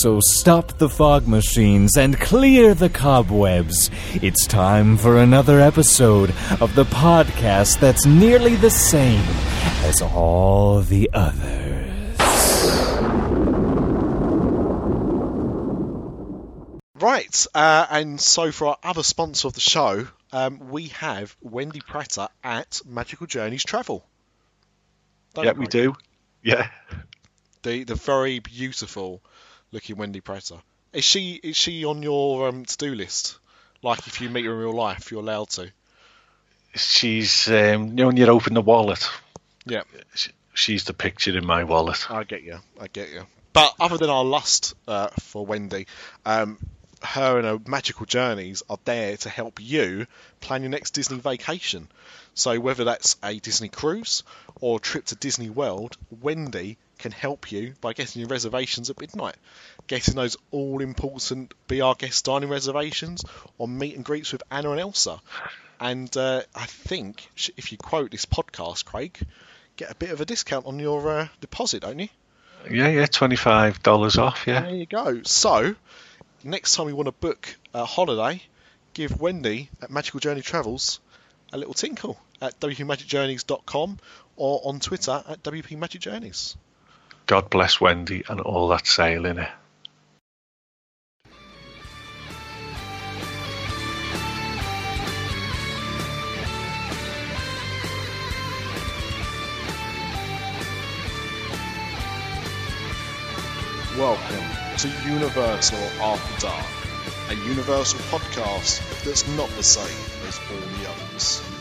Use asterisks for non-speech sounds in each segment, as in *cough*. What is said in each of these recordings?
So stop the fog machines and clear the cobwebs. It's time for another episode of the podcast that's nearly the same as all the others. Right, uh, and so for our other sponsor of the show, um, we have Wendy Pratter at Magical Journeys Travel. Don't Yeah, we do. Yeah. The the very beautiful looking Wendy Pratter. Is she is she on your um, to do list? Like if you meet her in real life, you're allowed to. She's, um, you know, when you open the wallet, Yeah, sh- she's the picture in my wallet. I get you. I get you. But other than our lust uh, for Wendy, um, her and her magical journeys are there to help you plan your next Disney vacation. So whether that's a Disney cruise or a trip to Disney World, Wendy can help you by getting your reservations at midnight, getting those all-important Be Our Guest dining reservations, or meet and greets with Anna and Elsa. And uh, I think if you quote this podcast, Craig, get a bit of a discount on your uh, deposit, don't you? Yeah, yeah, $25 off, yeah. There you go. So, next time you want to book a holiday, give Wendy at Magical Journey Travels a little tinkle at wpmagicjourneys.com or on Twitter at wpmagicjourneys. God bless Wendy and all that sail in it. Welcome to Universal After Dark, a Universal podcast that's not the same as all the others.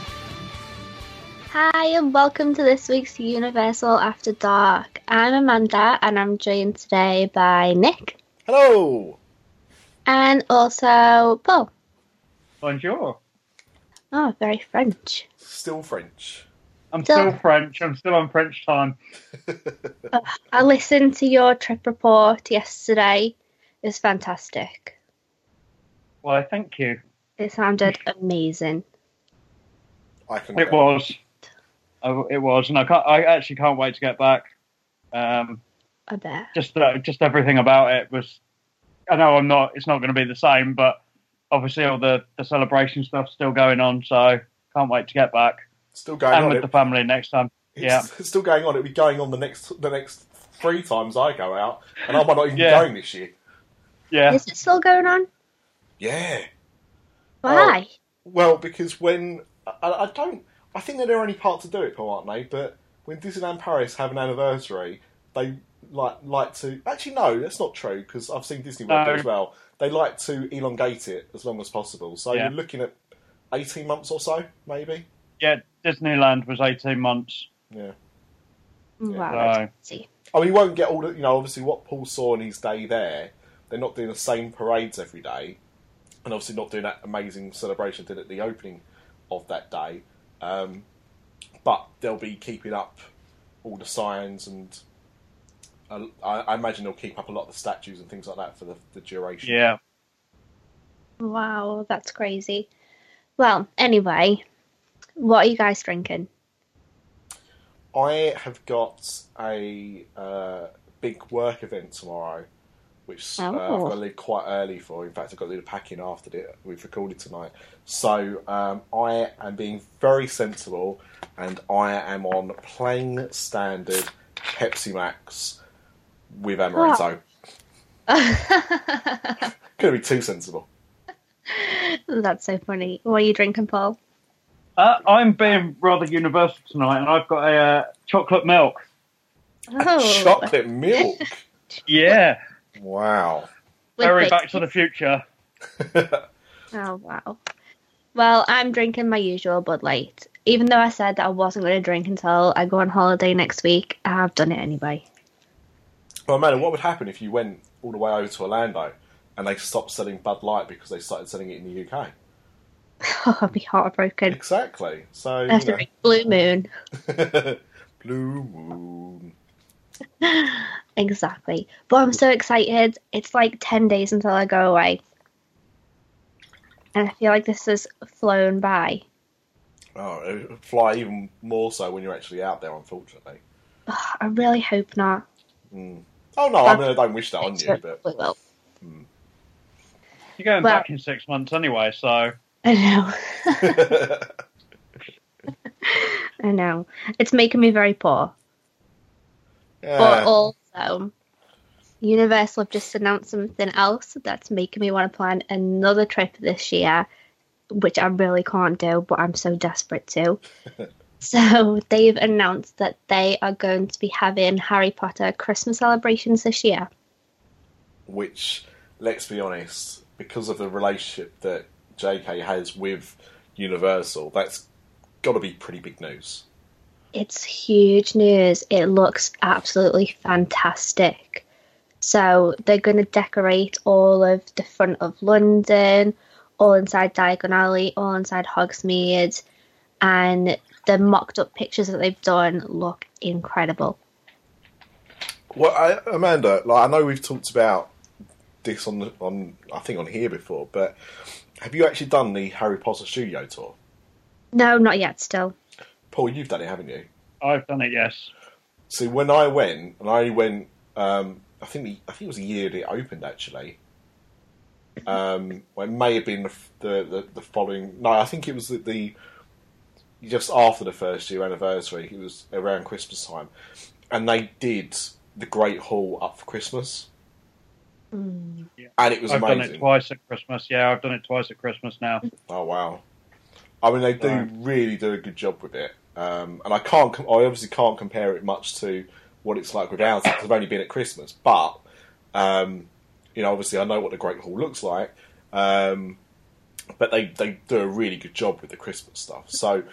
Hi, and welcome to this week's Universal After Dark. I'm Amanda, and I'm joined today by Nick Hello! and also Paul. Bonjour. Oh, very French. Still French. I'm So- still French. I'm still on French time. *laughs* Oh, I listened to your trip report yesterday. It was fantastic. Why, thank you. It sounded amazing. I can It was. Oh, It was, and I can't. I actually can't wait to get back. Um, I bet. just, uh, just everything about it was. I know I'm not. It's not going to be the same, but obviously all the the celebration stuff's still going on. So can't wait to get back Still going and on. with It, the family next time. it's yeah. *laughs* still going on. It'll be going on the next the next three times I go out, and I might not even be Yeah. going this year. Yeah. Is it still going on? Yeah. Why? Well, because when I, I don't, I think they're the only part to do it, Paul, aren't they? But when Disneyland Paris have an anniversary, they like like to. Actually, no, that's not true because I've seen Disney World do No. as well. They like to elongate it as long as possible. So Yeah. you're looking at eighteen months or so, maybe. Yeah. Disneyland was 18 months. Yeah. Mm, wow, Right. that's crazy. I mean, you won't get all the, you know, obviously what Paul saw on his day there, they're not doing the same parades every day, and obviously not doing that amazing celebration they did at the opening of that day. Um, but they'll be keeping up all the signs, and uh, I, I imagine they'll keep up a lot of the statues and things like that for the, the duration. Yeah. Wow, that's crazy. Well, anyway, what are you guys drinking? I have got a uh, big work event tomorrow, which uh, I've Oh. got to leave quite early for. In fact, I've got to do the packing after it. We've recorded tonight, so um, I am being very sensible, and I am on plain standard Pepsi Max with amaretto. Going *laughs* to be too sensible. That's so funny. What are you drinking, Paul? Uh, I'm being rather universal tonight, and I've got a uh, chocolate milk. Oh, Chocolate milk. *laughs* Yeah. Wow. with Very. Back to the Future. *laughs* Oh wow. Well, I'm drinking my usual Bud Light. Even though I said that I wasn't going to drink until I go on holiday next week, I have done it anyway. Well, Amanda, what would happen if you went all the way over to Orlando and they stopped selling Bud Light because they started selling it in the UK? Oh, *laughs* I'd be heartbroken. Exactly. So you After know. Blue Moon. *laughs* Blue Moon. *laughs* Exactly. But I'm so excited. It's like 10 days until I go away. And I feel like this has flown by. Oh, it would fly even more so when you're actually out there, unfortunately. Ugh, I really hope not. Hmm. Oh no, I mean I don't wish that on you, but certainly will. Hmm. You're going Well- back in six months anyway, so *laughs* I know. *laughs* I know. It's making me very poor. But also, Universal have just announced something else that's making me want to plan another trip this year, which I really can't do, but I'm so desperate to. *laughs* so they've announced that they are going to be having Harry Potter Christmas celebrations this year. which, let's be honest, because of the relationship that JK has with Universal, that's got to be pretty big news. It's huge news. It looks absolutely fantastic. So they're going to decorate all of the front of London, all inside Diagon Alley, all inside Hogsmeade, and the mocked up pictures that they've done look incredible. Well, I, Amanda, like I know we've talked about this on the, on I think on here before, but have you actually done the Harry Potter studio tour? No, not yet. Still, Paul, you've done it, haven't you? I've done it. Yes. So when I went, and I went, um, I think the, I think it was the year that it opened actually. Um, *laughs* well, it may have been the, the, the, the following. No, I think it was the, the just after the first year anniversary. It was around Christmas time, and they did the Great Hall up for Christmas, and it was I've done it twice at Christmas. Yeah, I've done it twice at Christmas now. Oh wow! I mean, they do Right. really do a good job with it, um, and I can't. I obviously can't compare it much to what it's like without it. 'cause I've only been at Christmas, but um, you know, obviously, I know what the Great Hall looks like. Um, but they they do a really good job with the Christmas stuff. So,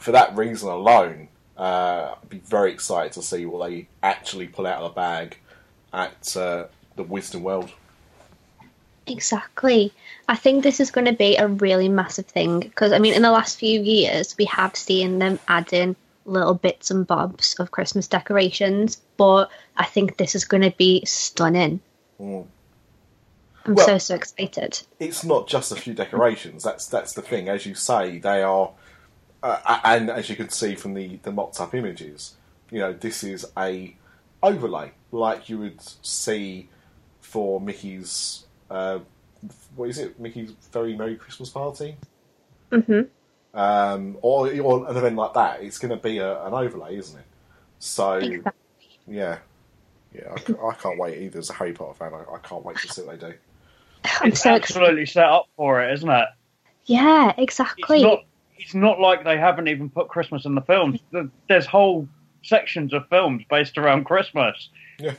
for that reason alone, uh, I'd be very excited to see what they actually pull out of the bag at uh, the Wizarding World. Exactly. I think this is going to be a really massive thing because, I mean, in the last few years, we have seen them adding little bits and bobs of Christmas decorations, but I think this is going to be stunning. Mm. I'm Well- so, so excited. it's not just a few decorations. That's that's the thing. As you say, they are, uh, and as you can see from the the mocked up images, you know, this is a overlay like you would see for Mickey's. Uh, what is it? Mickey's Very Merry Christmas Party, hmm um, or or an event like that. It's going to be a, an overlay, isn't it? So Exactly. yeah, yeah. I, I can't wait either. As a Harry Potter fan, I, I can't wait to see what they do. *laughs* I'm It's so excited. absolutely set up for it, isn't it? Yeah, It's exactly. not. It's not like they haven't even put Christmas in the films. There's whole sections of films based around Christmas. Yeah.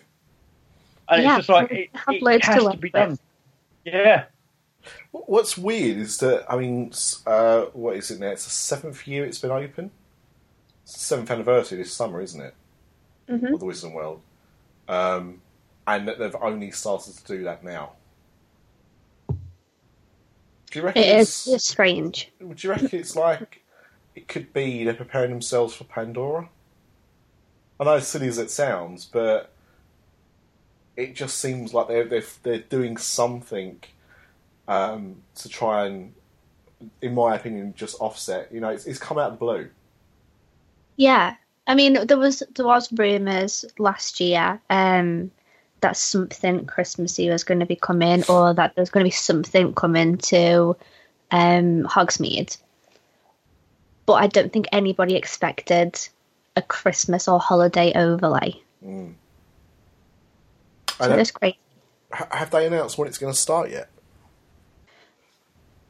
And Yeah, it's just like it, it loads to has to be with. done. Yeah. What's weird is that I mean, uh, what is it now? It's the seventh year it's been open. It's the seventh anniversary this summer, isn't it? Mhm. Of the Wizarding World, um, and that they've only started to do that now. Do you reckon it's, it's strange. Do you reckon it's like it could be they're preparing themselves for Pandora? I know, as silly as it sounds, but it just seems like they're they're, they're doing something um, to try and, in my opinion, just offset. You know, it's, it's come out of the blue. Yeah, I mean, there was there was rumours last year um, that something Christmassy was going to be coming, or that there's going to be something coming to um, Hogsmeade. But I don't think anybody expected a Christmas or holiday overlay. Mm. So it's great. have they announced when it's going to start yet?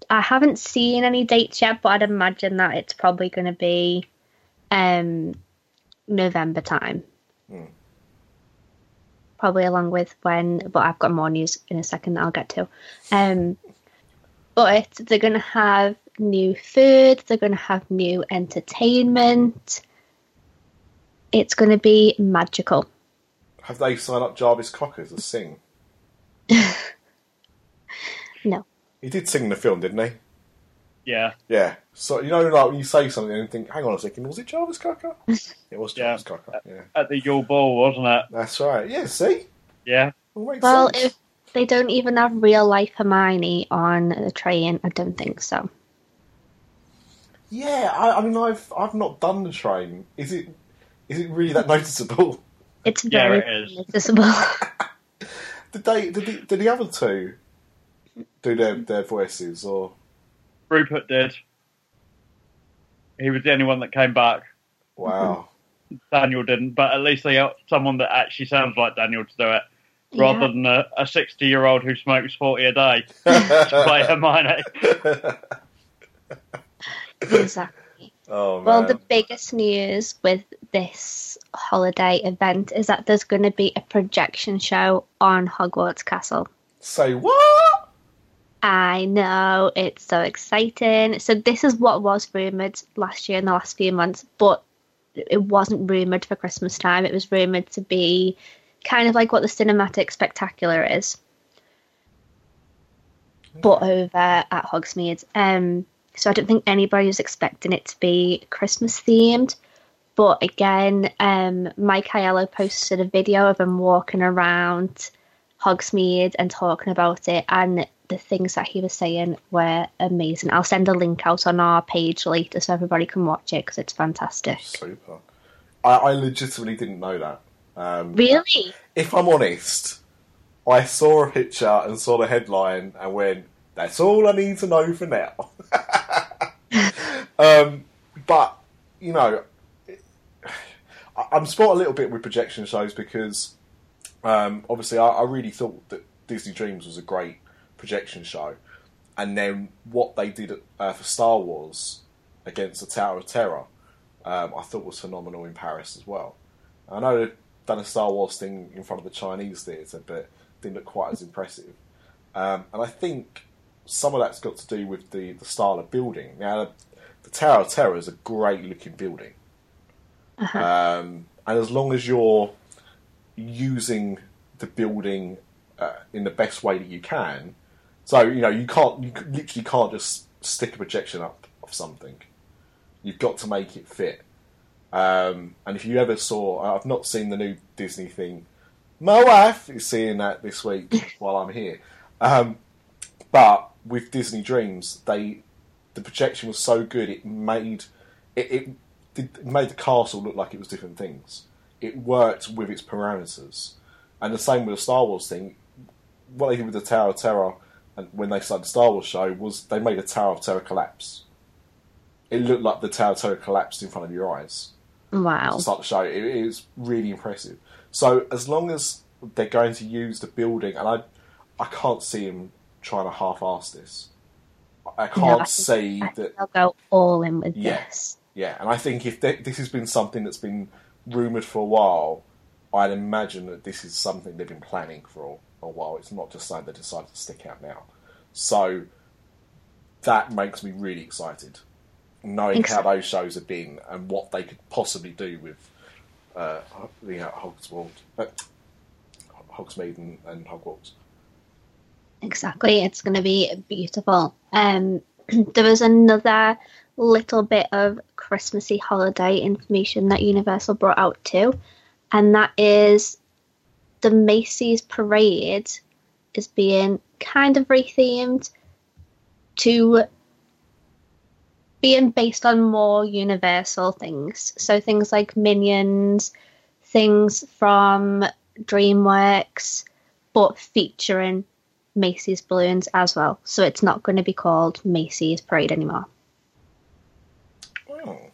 I haven't seen any dates yet, but I'd imagine that it's probably going to be um, November time. Hmm. Probably along with when, but I've got more news in a second that I'll get to. Um, but they're going to have new food, they're going to have new entertainment. It's going to be magical. Have they signed up Jarvis Cocker to sing? *laughs* No. He did sing in the film, didn't he? Yeah, Yeah. So you know, like when you say something and think, "Hang on a second, was it Jarvis Cocker?" *laughs* it was Yeah. Jarvis Cocker. Yeah, at the Yule Ball, wasn't it? that's right. Yeah. See, Yeah. all makes Well, if they don't even have real life Hermione on the train, I don't think so. Yeah, I, I mean, I've I've not done the train. Is it is it really that *laughs* noticeable? It's Yeah, very it is. noticeable. *laughs* Did they did the, did the other two do their their voices or? Rupert did. He was the only one that came back. Wow. Daniel didn't, but at least they got someone that actually sounds like Daniel to do it, rather Yeah. than a, a 60 year old who smokes 40 a day *laughs* to play Hermione. *laughs* exactly. Oh man. Well, the biggest news with this holiday event is that there's going to be a projection show on Hogwarts Castle. Say what? I know, it's so exciting. So, this is what was rumoured last year in the last few months, but it wasn't rumoured for Christmas time. It was rumoured to be kind of like what the cinematic spectacular is, but over at Hogsmeade. Um, so, I don't think anybody was expecting it to be Christmas themed. But again, um, Mike Aiello posted a video of him walking around Hogsmeade and talking about it, and the things that he was saying were amazing. I'll send a link out on our page later so everybody can watch it because it's fantastic. Super. I, I legitimately didn't know that. Um, Really? If I'm honest, I saw a picture and saw the headline and went, "That's all I need to know for now." *laughs* um, but you know, I'm spot a little bit with projection shows because um, obviously I, I really thought that Disney Dreams was a great projection show, and then what they did uh, for Star Wars against the Tower of Terror, um, I thought was phenomenal in Paris as well. I know they've done a Star Wars thing in front of the Chinese theatre, but didn't look quite as impressive. Um, and I think some of that's got to do with the, the style of building. Now, the, the Tower of Terror is a great looking building. Um, and as long as you're using the building uh, in the best way that you can, so you know you can't, you literally can't just stick a projection up of something. You've got to make it fit. Um, and if you ever saw, I've not seen the new Disney thing. My wife is seeing that this week *laughs* while I'm here. Um, but with Disney Dreams, they the projection was so good it made it, it, did, made the castle look like it was different things. It worked with its parameters, and the same with the Star Wars thing. What they did with the Tower of Terror, and when they started the Star Wars show, was they made the Tower of Terror collapse. It looked like the Tower of Terror collapsed in front of your eyes Wow. to start the show. It, it is really impressive. So as long as they're going to use the building, and I, I can't see him trying to half-ass this. I can't No, I think- see I think that. they'll go all in with Yeah. this. Yeah, and I think if they, this has been something that's been rumored for a while, I'd imagine that this is something they've been planning for a, a while. It's not just something they decided to stick out now. So that makes me really excited, knowing Exactly. how those shows have been and what they could possibly do with uh, the uh, Hogswald, uh, Hogsmeade and, and Hogwarts. Exactly. It's going to be beautiful. Um, *clears throat* there was another little bit of Christmassy holiday information that Universal brought out too, and that is the Macy's parade is being kind of rethemed to being based on more universal things. So things like Minions, things from DreamWorks, but featuring Macy's balloons as well. So it's not going to be called Macy's Parade anymore, Oh,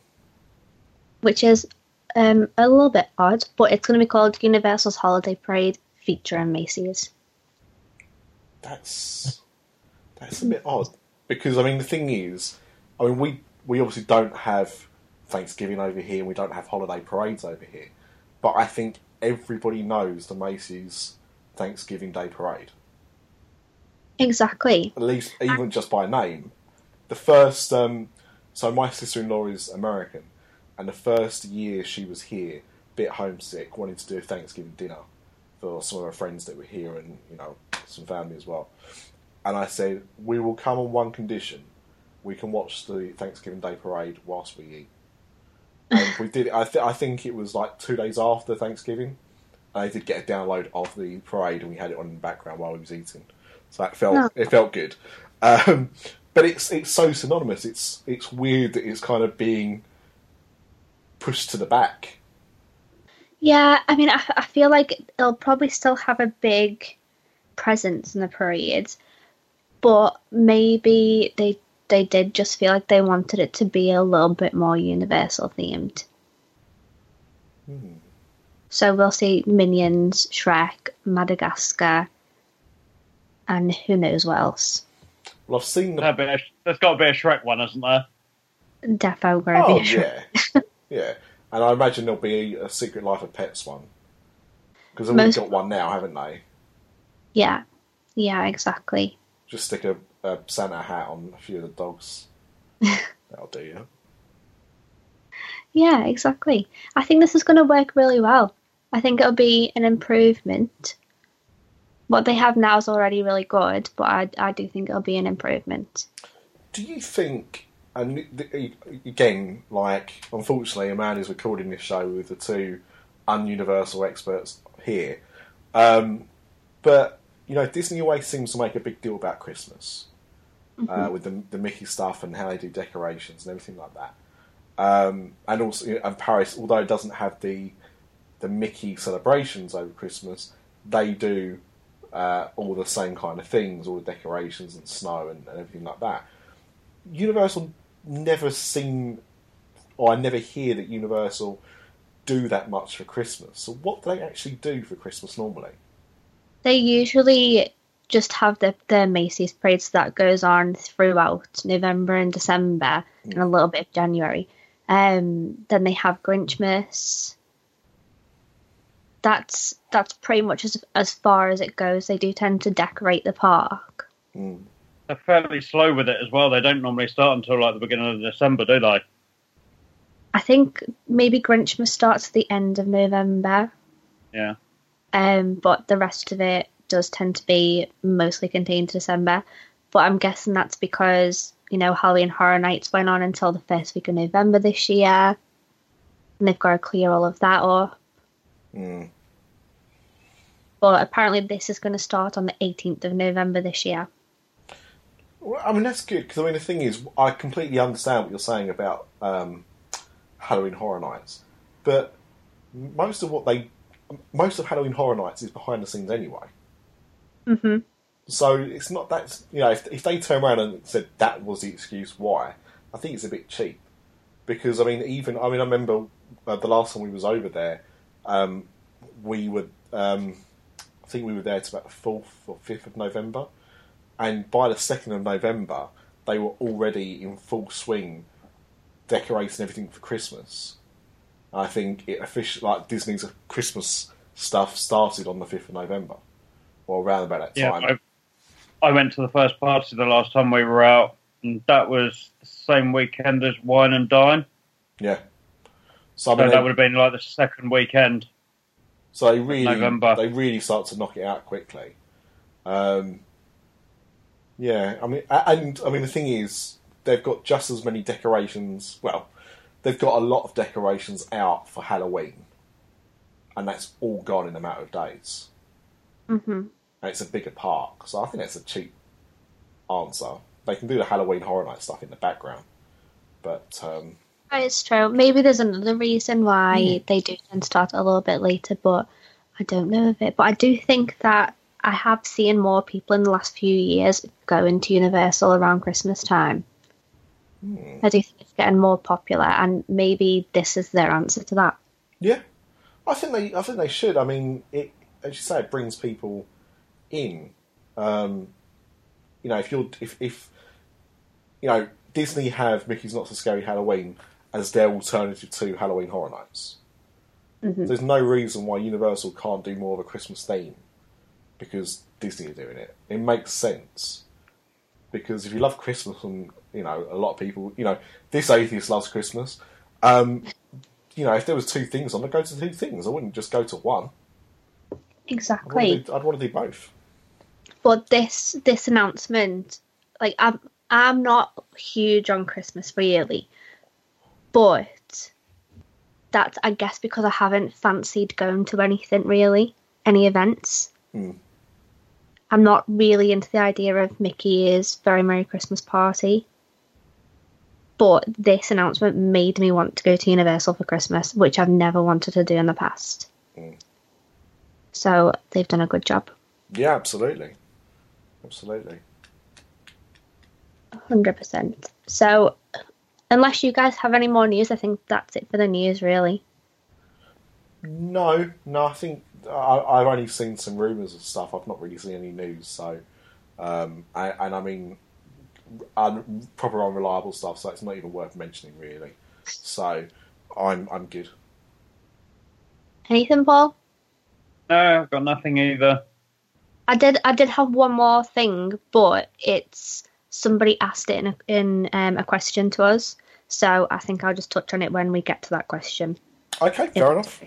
which is um, a little bit odd, but it's going to be called Universal's Holiday Parade featuring Macy's. that's that's a bit odd because I mean the thing is, I mean we we obviously don't have Thanksgiving over here, and we don't have holiday parades over here, but I think everybody knows the Macy's Thanksgiving Day Parade, Exactly. at least even just by name. The first, um, so my sister-in-law is American, and the first year she was here, bit homesick, wanted to do a Thanksgiving dinner for some of her friends that were here and you know some family as well. And I said, we will come on one condition: we can watch the Thanksgiving Day parade whilst we eat. And we did. I, th- I think it was like two days after Thanksgiving. I did get a download of the parade, and we had it on in the background while we was eating. So that felt Oh. it felt good. Um, but it's it's so synonymous. It's it's weird that it's kind of being pushed to the back. Yeah, I mean, I, I feel like it'll probably still have a big presence in the parade, but maybe they they did just feel like they wanted it to be a little bit more universal themed. So we'll see Minions, Shrek, Madagascar, and who knows what else. Well, I've seen the There'll be a- There's got to be a Shrek one, hasn't there? Defo Gravy. Oh *laughs* yeah, yeah. And I imagine there'll be a Secret Life of Pets one because they've already Most- got one now, haven't they? yeah, yeah, exactly. Just stick a, a Santa hat on a few of the dogs. *laughs* That'll do you. Yeah, exactly. I think this is going to work really well. I think it'll be an improvement. What they have now is already really good, but I, I do think it'll be an improvement. Do you think? And again, like unfortunately, Amanda's recording this show with the two ununiversal experts here. Um, but you know, Disney always seems to make a big deal about Christmas uh, with the, the Mickey stuff and how they do decorations and everything like that. Um, and also, you know, and Paris, although it doesn't have the the Mickey celebrations over Christmas, they do uh, all the same kind of things, all the decorations and snow and, and everything like that. Universal never seem, or I never hear that Universal do that much for Christmas. So what do they actually do for Christmas normally? They usually just have the, the Macy's parades that goes on throughout November and December and a little bit of January. Um, then they have Grinchmas. That's that's pretty much as as far as it goes. They do tend to decorate the park. Mm. They're fairly slow with it as well. They don't normally start until like the beginning of December, do they? I think maybe Grinchmas starts at the end of November, Yeah. um, but the rest of it does tend to be mostly contained to December. But I'm guessing that's because you know Halloween Horror Nights went on until the first week of November this year, and they've got to clear all of that up. Mm. But apparently, this is going to start on the 18th of November this year. Well, I mean that's good because I mean the thing is, I completely understand what you're saying about um, Halloween Horror Nights, but most of what they, most of Halloween Horror Nights is behind the scenes anyway. hmm So it's not that you know if, if they turn around and said that was the excuse why, I think it's a bit cheap because I mean even I mean I remember uh, the last time we was over there, um, we were um, I think we were there to about the fourth or fifth of November, and by the second of November they were already in full swing, decorating everything for Christmas. I think it officially like Disney's Christmas stuff started on the fifth of November, or around about that Yeah. time. I, I went to the first party the last time we were out, and that was the same weekend as Wine and Dine. Yeah. So I So that would have been like the second weekend. so they really, November. they really start to knock it out quickly. Um, yeah, I mean, and I mean the thing is, they've got just as many decorations. Well, they've got a lot of decorations out for Halloween, and that's all gone in a matter of days. hmm And it's a bigger park, so I think that's a cheap answer. They can do the Halloween Horror Night stuff in the background, but um, It's true. Maybe there's another reason why they do tend to start a little bit later, but I don't know of it. But I do think that I have seen more people in the last few years going to Universal around Christmas time. I do think it's getting more popular, and maybe this is their answer to that. Yeah, I think they. I think they should. I mean, it as you say, it brings people in. Um, you know, if you're if if you know Disney have Mickey's Not So Scary Halloween as their alternative to Halloween Horror Nights. There's no reason why Universal can't do more of a Christmas theme because Disney are doing it. It makes sense because if you love Christmas and you know a lot of people, you know, this atheist loves Christmas. Um, you know, if there was two things on, I'd go to two things. I wouldn't just go to one. I'd want Exactly. to do, I'd want to do both. But this this announcement, like I'm I'm not huge on Christmas really, but that's I guess because I haven't fancied going to anything really, any events. Hmm. I'm not really into the idea of Mickey's Very Merry Christmas Party. But this announcement made me want to go to Universal for Christmas, which I've never wanted to do in the past. Mm. So they've done a good job. Yeah, absolutely, absolutely. 100%. So, unless you guys have any more news, I think that's it for the news, really. No, no, I think I, I've only seen some rumours of stuff. I've not really seen any news. So, um, and, and I mean, un, proper unreliable stuff. So it's not even worth mentioning, really. So, I'm I'm good. Anything, Paul? No, I've got nothing either. I did. I did have one more thing, but it's somebody asked it in a, in um, a question to us, so I think I'll just touch on it when we get to that question. Okay, fair enough.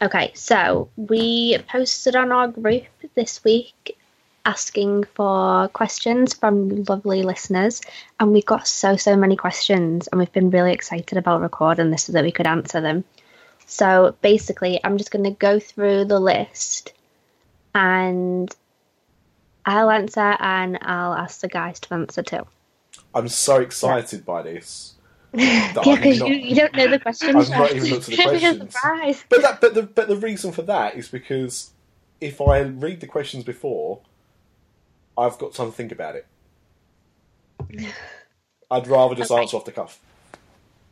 Okay, so we posted on our group this week asking for questions from lovely listeners, and we got so so many questions, and we've been really excited about recording this so that we could answer them. So basically, I'm just going to go through the list, and I'll answer, and I'll ask the guys to answer too. I'm so excited by this. *laughs* yeah, because you, you don't know the questions. I've not even looked at the *laughs* It's gonna be a questions. But that, but the but the reason for that is because if I read the questions before, I've got time to think about it. *laughs* I'd rather just Okay. answer off the cuff.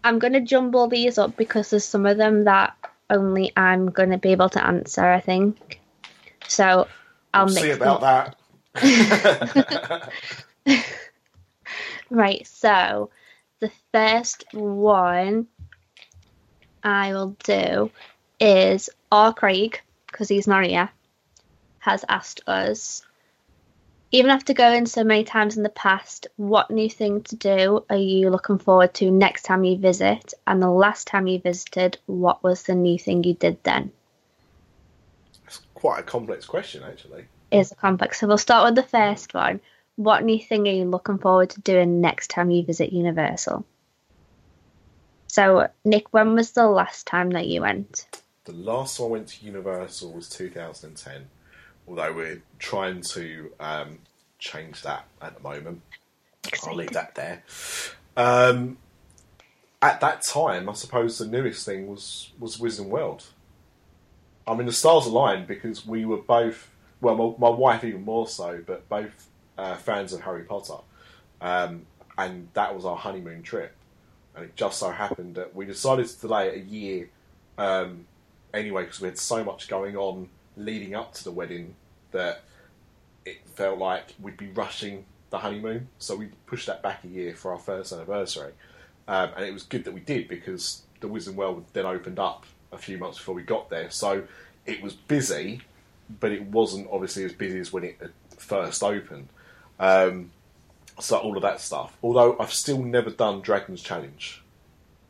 I'm going to jumble these up because there's some of them that only I'm going to be able to answer, I think. So I'll We'll see about up. that. *laughs* Right, so the first one I will do is R. Craig, because he's not here, has asked us, even after going so many times in the past, what new thing to do are you looking forward to next time you visit? And the last time you visited, what was the new thing you did then? It's quite a complex question, actually. Is a complex. So we'll start with the first one. What new thing are you looking forward to doing next time you visit Universal? So, Nick, when was the last time that you went? The last time I went to Universal was 2010, although we're trying to um, change that at the moment. I'll leave that there. Um, at that time, I suppose the newest thing was was Wizarding World. I mean, the stars aligned because we were both, well, my, my wife even more so, but both uh, fans of Harry Potter, um, and that was our honeymoon trip. And it just so happened that we decided to delay it a year um, anyway because we had so much going on leading up to the wedding that it felt like we'd be rushing the honeymoon. So we pushed that back a year for our first anniversary. Um, and it was good that we did because the Wizarding World then opened up a few months before we got there. So it was busy, but it wasn't obviously as busy as when it first opened. Um, so all of that stuff. Although I've still never done Dragon's Challenge.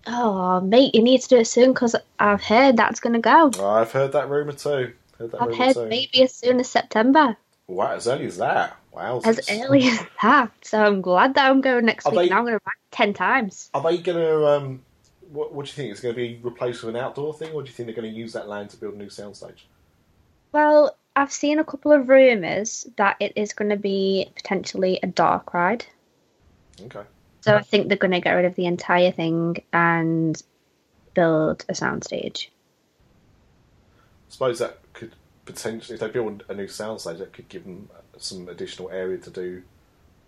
Oh, mate, you need to do it soon because I've heard that's going to go. I've heard that rumor too. Heard that I've rumour heard too. maybe as soon as September, Wow, as early as that. Wow. as early as that. So I'm glad that I'm going next Are week. they- Now I'm going to back 10 times. Are they going to? Um, what, what do you think? It's going to be replaced with an outdoor thing, or do you think they're going to use that land to build a new soundstage? Well, I've seen a couple of rumours that it is going to be potentially a dark ride. Okay. So I think they're going to get rid of the entire thing and build a soundstage. I suppose that could potentially, if they build a new soundstage, that could give them some additional area to do.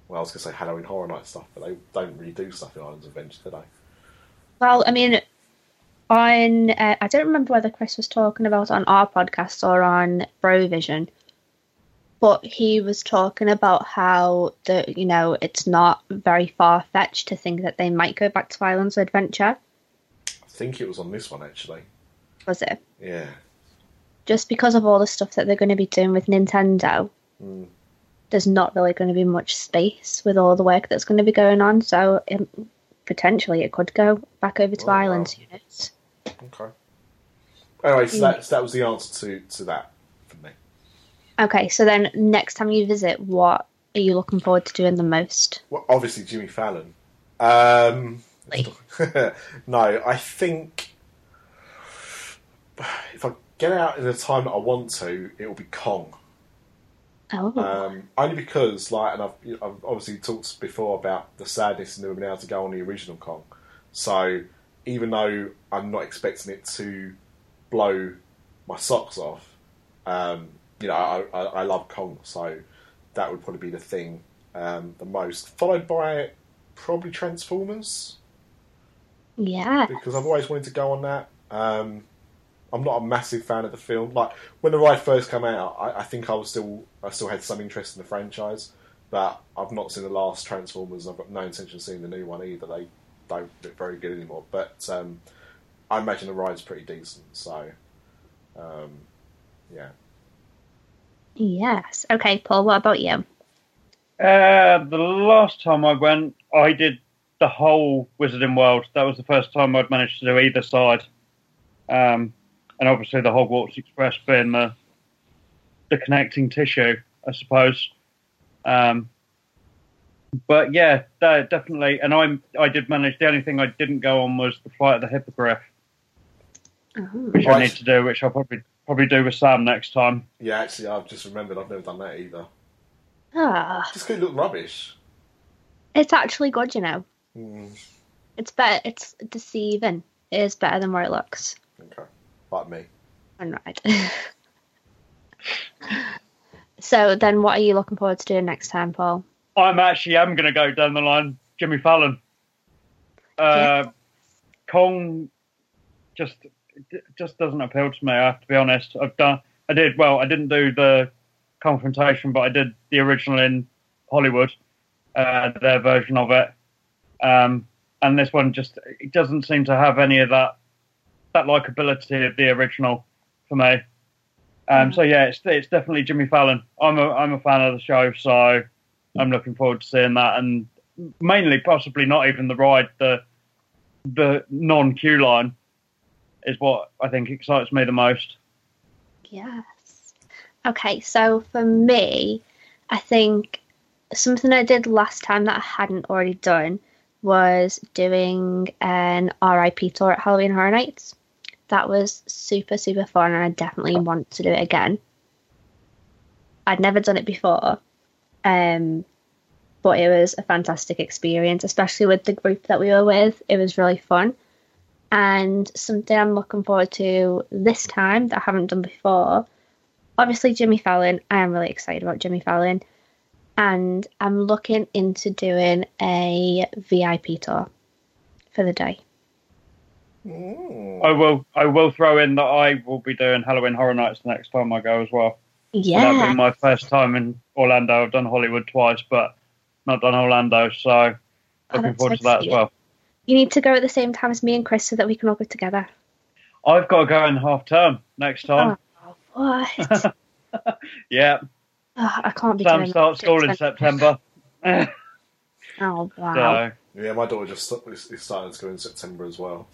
Well, I was going to say Halloween Horror Night stuff, but they don't really do stuff in Islands of Adventure, do they? Well, I mean, on uh, I don't remember whether Chris was talking about on our podcast or on Brovision, but he was talking about how the you know it's not very far fetched to think that they might go back to Islands of Adventure. I think it was on this one actually. Was it Yeah. just because of all the stuff that they're going to be doing with Nintendo? Mm. There's not really going to be much space with all the work that's going to be going on, so um, potentially it could go back over to Oh, wow. Islands units. Okay. Anyway, so that, so that was the answer to, to that for me. Okay, so then next time you visit, what are you looking forward to doing the most? Well, obviously Jimmy Fallon. Um, *laughs* no, I think if I get out in the time that I want to, it will be Kong. oh, Um, only because, like, and I've, I've obviously talked before about the sadness in being able to go on the original Kong. So, even though I'm not expecting it to blow my socks off, um, you know, I, I, I love Kong, so that would probably be the thing um, the most. Followed by probably Transformers yeah. because I've always wanted to go on that. Um, I'm not a massive fan of the film. Like when the ride first came out, I, I think I was still I still had some interest in the franchise, but I've not seen the last Transformers. I've got no intention of seeing the new one either. They don't look very good anymore. But um, I imagine the ride's pretty decent. So um, yeah, Yes. Okay, Paul, what about you? Uh, the last time I went, I did the whole Wizarding World. That was the first time I'd managed to do either side. Um, and obviously the Hogwarts Express being the the connecting tissue, I suppose. Um, but yeah, de- definitely. And I'm I did manage. The only thing I didn't go on was the flight of the hippogriff, Oh. which I need to do, which I'll probably probably do with Sam next time. yeah. Actually, I've just remembered I've never done that either. Ah, Just 'cause it looked rubbish. it's actually good, you know. Mm, It's better. It's deceiving. It is better than what it looks. okay, like me. All right. *laughs* so then, what are you looking forward to doing next time, Paul? I'm actually am going to go down the line. Jimmy Fallon. Uh, Kong just just doesn't appeal to me. I have to be honest. I've done. I did well. I didn't do the Kongfrontation, but I did the original in Hollywood, uh, their version of it. Um, and this one just it doesn't seem to have any of that that likability of the original for me. Um, so yeah, it's it's definitely Jimmy Fallon. I'm a I'm a fan of the show, so I'm looking forward to seeing that, and mainly possibly not even the ride, the the non queue line is what I think excites me the most. Yes. Okay, so for me, I think something I did last time that I hadn't already done was doing an RIP tour at Halloween Horror Nights. That was super, super fun, and I definitely want to do it again. I'd never done it before, um, but it was a fantastic experience, especially with the group that we were with. It was really fun. And something I'm looking forward to this time that I haven't done before. Obviously, Jimmy Fallon. I am really excited about Jimmy Fallon. And I'm looking into doing a VIP tour for the day. I will I will throw in that I will be doing Halloween Horror Nights the next time I go as well. Yeah, that'll be my first time in Orlando. I've done Hollywood twice, but not done Orlando, so Oh, looking that's forward to so that as well. You need to go at the same time as me and Chris so that we can all go together. I've got to go in half term next time. Oh, what? *laughs* Yeah, oh, I can't be Sam doing starts school in September. *laughs* *laughs* Oh, wow. So Yeah, my daughter just st- is is starting school in September as well.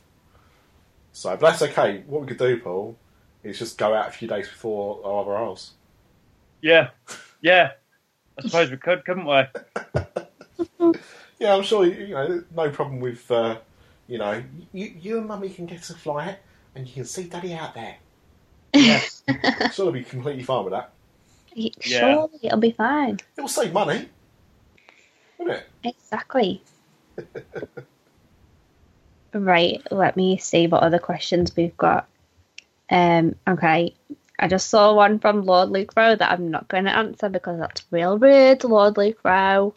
So, but that's okay. What we could do, Paul, is just go out a few days before our other house. yeah, yeah. I suppose we could, couldn't we? *laughs* Yeah, I'm sure you you know no problem with uh, you know you, you and Mummy can get a flight and you can see Daddy out there. Yes. *laughs* sure, they'll be completely fine with that. Yeah. It'll be fine. It will save money, won't it? Exactly. *laughs* right, let me see what other questions we've got. Um, okay. I just saw one from Lord Luke Rowe that I'm not going to answer because that's real rude, Lord Luke Rowe.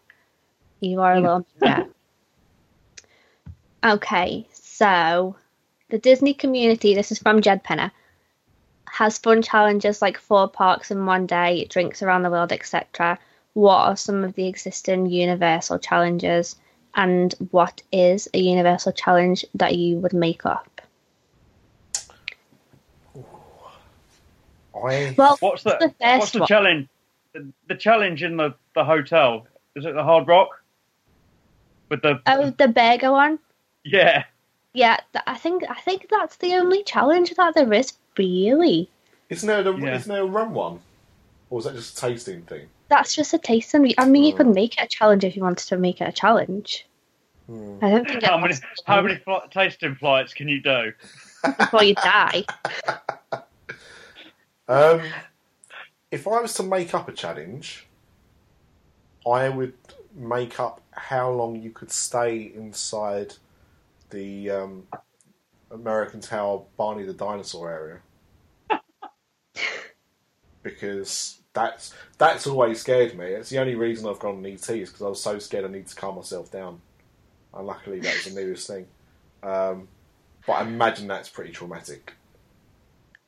You are a little yeah. Okay, so the Disney community, this is from Jed Penner, has fun challenges like four parks in one day, drinks around the world, etc. What are some of the existing universal challenges, and what is a universal challenge that you would make up? I Well, What's the, the first what's the one? challenge? The, the challenge in the, the hotel is it the Hard Rock? With the Oh, the burger one. yeah, Yeah, th- I think I think that's the only challenge that there is really. isn't there a, Yeah. isn't there a rum one, or is that just a tasting thing? That's just a tasting. And I mean, you could make it a challenge if you wanted to make it a challenge. Hmm. I don't think it How many to how many fl- tasting flights can you do? before you die. *laughs* Um, if I was to make up a challenge, I would make up how long you could stay inside the um, American Tower Barney the Dinosaur area. *laughs* because that's that's always scared me. It's the only reason I've gone on ET is because I was so scared I need to calm myself down. And luckily that was the nearest thing. Um, but I imagine that's pretty traumatic.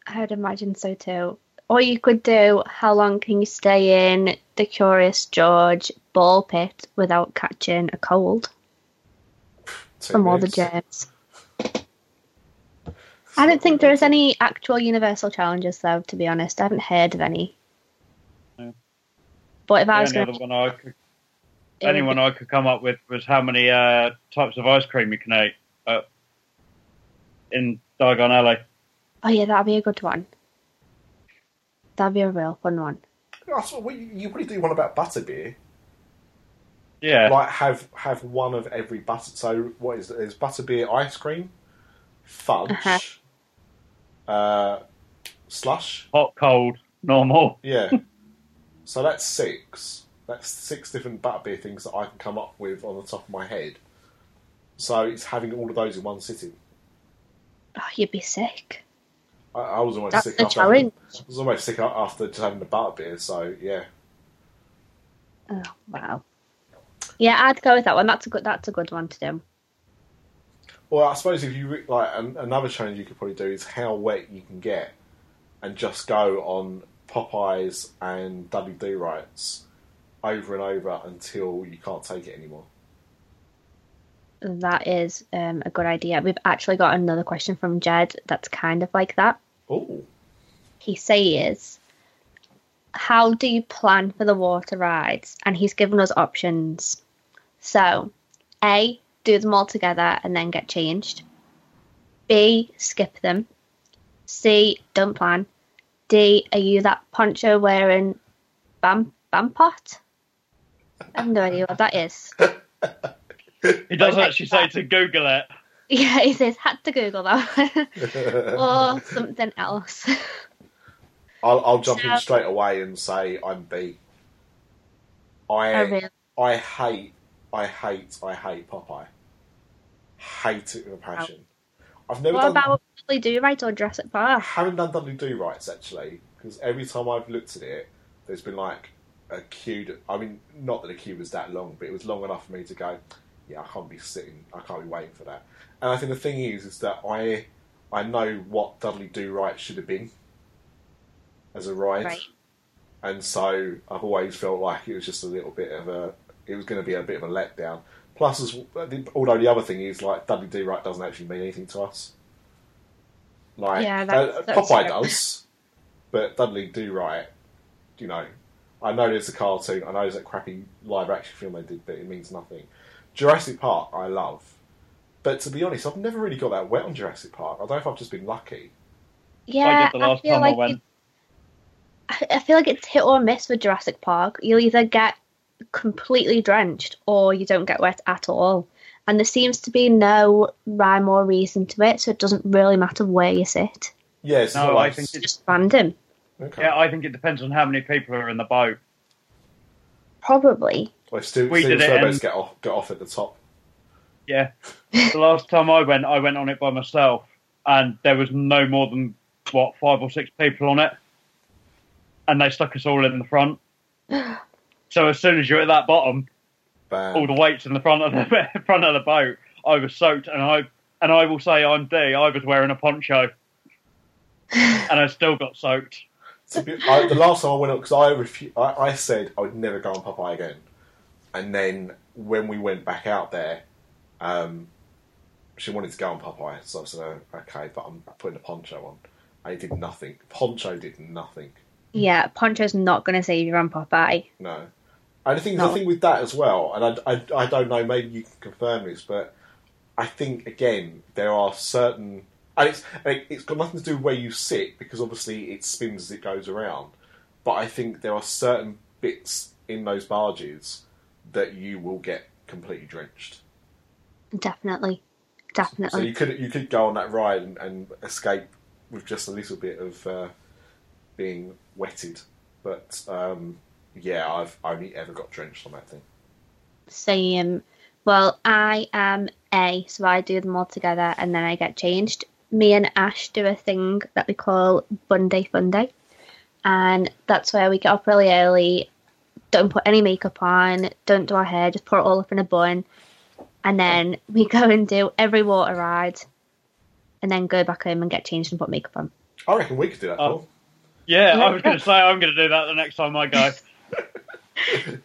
I'd imagine so too. Or you could do how long can you stay in the Curious George ball pit without catching a cold Two from all the germs. I don't think there's any actual universal challenges though, to be honest. I haven't heard of any. No. But if The I was going one I could, anyone I could come up with was how many uh, types of ice cream you can eat uh, in Diagon Alley. Oh yeah, that'd be a good one. That'd be a real fun one. That's what you probably do one about butterbeer. Yeah, Like have have one of every butter. So what is it? There's butterbeer ice cream, fudge, Uh-huh. uh, slush. hot, cold, normal. *laughs* Yeah. so that's six. That's six different butterbeer things that I can come up with on the top of my head. So it's having all of those in one sitting. Oh, you'd be sick. I, I was almost That's sick after challenge. I was almost sick after just having the butterbeer. So yeah. Oh wow. Yeah, I'd go with that one. That's a good. That's a good one to do. Well, I suppose if you like an, another challenge you could probably do is how wet you can get, and just go on Popeyes and Dudley Do Rights over and over until you can't take it anymore. That is um, a good idea. We've actually got another question from Jed that's kind of like that. Oh, He says, How do you plan for the water rides? And he's given us options. So, A, do them all together and then get changed. B, skip them. C, don't plan. D, are you that poncho wearing bam bam bampot? I have no idea what that is. *laughs* He doesn't actually say to Google it. Yeah, he says had to Google that *laughs* or something else. I'll, I'll jump in straight away and say I'm B. I Oh, really? I hate I hate I hate Popeye. Hate it with a passion. I've never What done. about Dudley Do Right or Jurassic I haven't done Dudley Do Rights actually because every time I've looked at it, there's been like a queue. That, I mean, not that the queue was that long, but it was long enough for me to go. Yeah, I can't be sitting. I can't be waiting for that. And I think the thing is, is that I I know what Dudley Do Right should have been as a ride, Right. and so I've always felt like it was just a little bit of a. It was going to be a bit of a letdown. Plus, as, although the other thing is, like Dudley Do Right doesn't actually mean anything to us. Like Yeah, that's- uh, Popeye true. does, but Dudley Do Right, you know, I know there's a cartoon, I know there's that crappy live action film they did, but it means nothing. Jurassic Park, I love, but to be honest, I've never really got that wet on Jurassic Park. I don't know if I've just been lucky. Yeah, I I feel like I it- I I feel like it's hit or miss with Jurassic Park. You'll either get completely drenched or you don't get wet at all. And there seems to be no rhyme or reason to it, so it doesn't really matter where you sit. Yeah, it's No, I like think it's Just random. okay. Yeah, I think it depends on how many people are in the boat. Probably. Well, still, We still did it Turbos get off, get off at the top. Yeah. the last time I went, I went on it by myself, and there was no more than what five or six people on it, and they stuck us all in the front. *gasps* so as soon as you're at that bottom, Bam. all the weights in the front of the *laughs* front of the boat, I was soaked, and I and I will say I'm D. I was wearing a poncho, *laughs* and I still got soaked. To I, the last time I went up, because I, refu- I I said I would never go on Popeye again, and then when we went back out there, um, she wanted to go on Popeye, so I said, "Oh, "Okay, but I'm putting a poncho on." I did nothing. Poncho did nothing. Yeah, Poncho's not going to save you on Popeye. No. And I think No. the thing with that as well, and I, I, I don't know, maybe you can confirm this, but I think again there are certain, and it's and it's got nothing to do with where you sit because obviously it spins as it goes around. But I think there are certain bits in those barges that you will get completely drenched. Definitely, definitely. So you could you could go on that ride and, and escape with just a little bit of uh, being wetted. But um, yeah, I've only ever got drenched on that thing. Same. Well, I am A, so I do them all together and then I get changed. Me and Ash do a thing that we call Bunday Fun Day. And that's where we get up really early, don't put any makeup on, don't do our hair, just put it all up in a bun. And then we go and do every water ride and then go back home and get changed and put makeup on. I reckon we could do that. Oh. Paul. Yeah, I was *laughs* going to say I'm going to do that the next time I go. *laughs*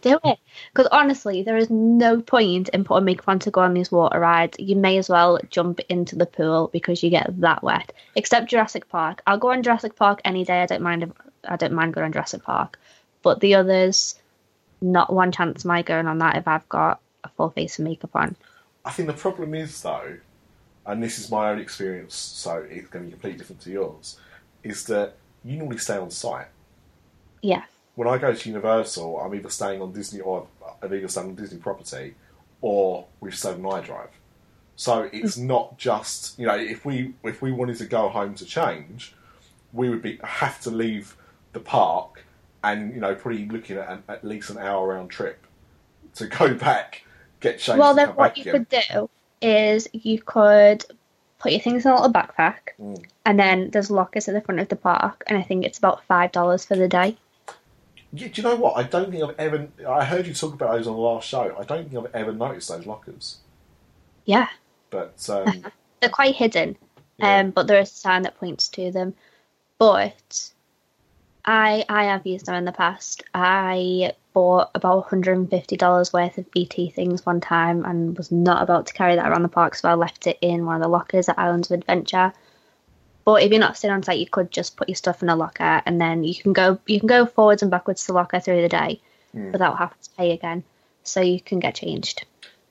Do it. Because honestly, there is no point in putting makeup on to go on these water rides. You may as well jump into the pool because you get that wet. Except Jurassic Park. I'll go on Jurassic Park any day. I don't mind. If, I don't mind going on Jurassic Park. But the others, not one chance am I going on that if I've got a full face of makeup on. I think the problem is though, and this is my own experience, so it's going to be completely different to yours, is that you normally stay on site. Yeah. When I go to Universal, I'm either staying on Disney or I'm either staying on Disney property, or we've stayed on I-Drive. So it's mm. not just you know if we if we wanted to go home to change, we would be have to leave the park and you know probably looking at an, at least an hour round trip to go *laughs* back, get changed. well, then what you again. could do is you could put your things in a little backpack, Mm. and then there's lockers at the front of the park, and I think it's about five dollars for the day. Yeah, do you know what? I don't think I've ever. I heard you talk about those on the last show. I don't think I've ever noticed those lockers. Yeah. But *laughs* um, they're quite hidden, Yeah. um, but there is a sign that points to them. But I I have used them in the past. I bought about one hundred and fifty dollars worth of BT things one time and was not about to carry that around the park, so I left it in one of the lockers at Islands of Adventure. But if you're not staying on site, you could just put your stuff in a locker, and then you can go you can go forwards and backwards to the locker through the day Hmm. without having to pay again. So you can get changed.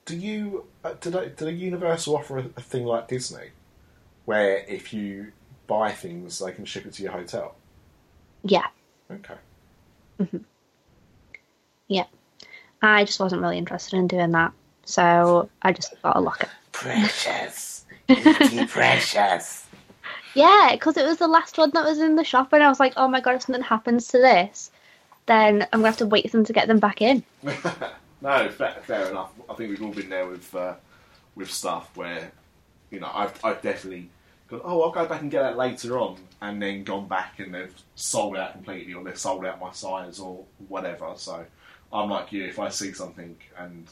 do you? Did I, did a Universal offer a, a thing like Disney, where if you buy things, they can ship it to your hotel? Yeah. Okay. Mhm. Yeah. I just wasn't really interested in doing that. So I just got a locker. Precious, *laughs* precious. Yeah, because it was the last one that was in the shop, and I was like, oh my god, if something happens to this, then I'm going to have to wait for them to get them back in. *laughs* no, fair, fair enough. I think we've all been there with uh, with stuff where you know I've I've definitely Oh, I'll go back and get that later on, and then gone back and they've sold out completely, or they've sold out my size or whatever. So I'm like you. If I see something and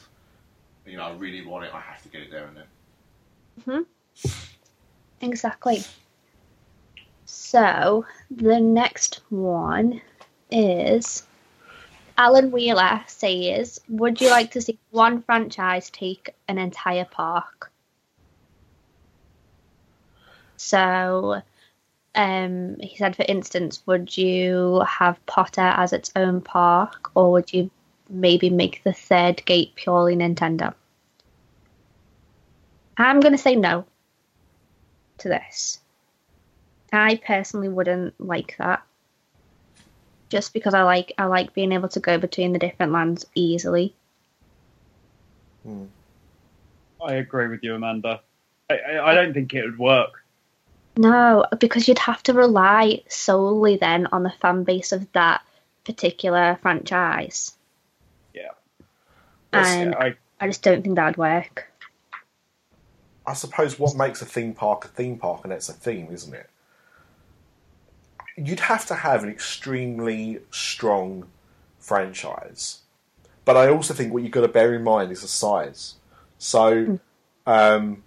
you know I really want it, I have to get it there and then. Hmm. Exactly. So the next one is Alan Wheeler says, Would you like to see one franchise take an entire park? So um, he said, for instance, would you have Potter as its own park, or would you maybe make the third gate purely Nintendo? I'm going to say no to this. I personally wouldn't like that. Just because I like I like being able to go between the different lands easily. I agree with you, Amanda. I, I, I don't think it would work. No, because you'd have to rely solely then on the fan base of that particular franchise. Yeah. And I, I just don't think that would work. I suppose what makes a theme park a theme park, and it's a theme, isn't it? You'd have to have an extremely strong franchise, but I also think what you've got to bear in mind is the size. So, um,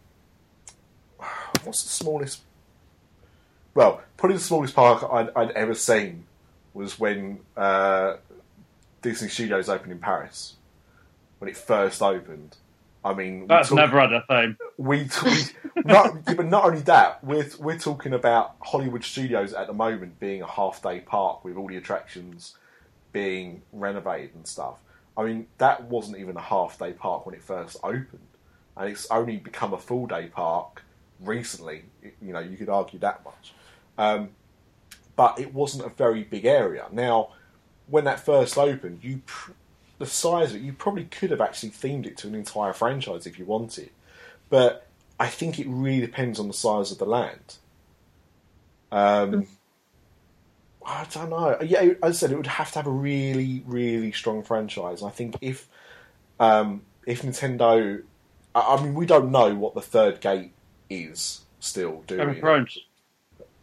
what's the smallest? Well, probably the smallest park I'd, I'd ever seen was when uh, Disney Studios opened in Paris. When it first opened, I mean, that's talk- never had a theme. we, we *laughs* not, but not only that, we're we're talking about Hollywood Studios at the moment being a half day park with all the attractions being renovated and stuff. I mean, that wasn't even a half day park when it first opened, and it's only become a full day park recently. You know, you could argue that much, um, but it wasn't a very big area. Now, when that first opened, you pr- the size of it, you probably could have actually themed it to an entire franchise if you wanted. But I think it really depends on the size of the land. Um, I don't know. Yeah, as I said, it would have to have a really, really strong franchise. I think if um, if Nintendo, I, I mean, we don't know what the third gate is still, doing. Game we? of Thrones.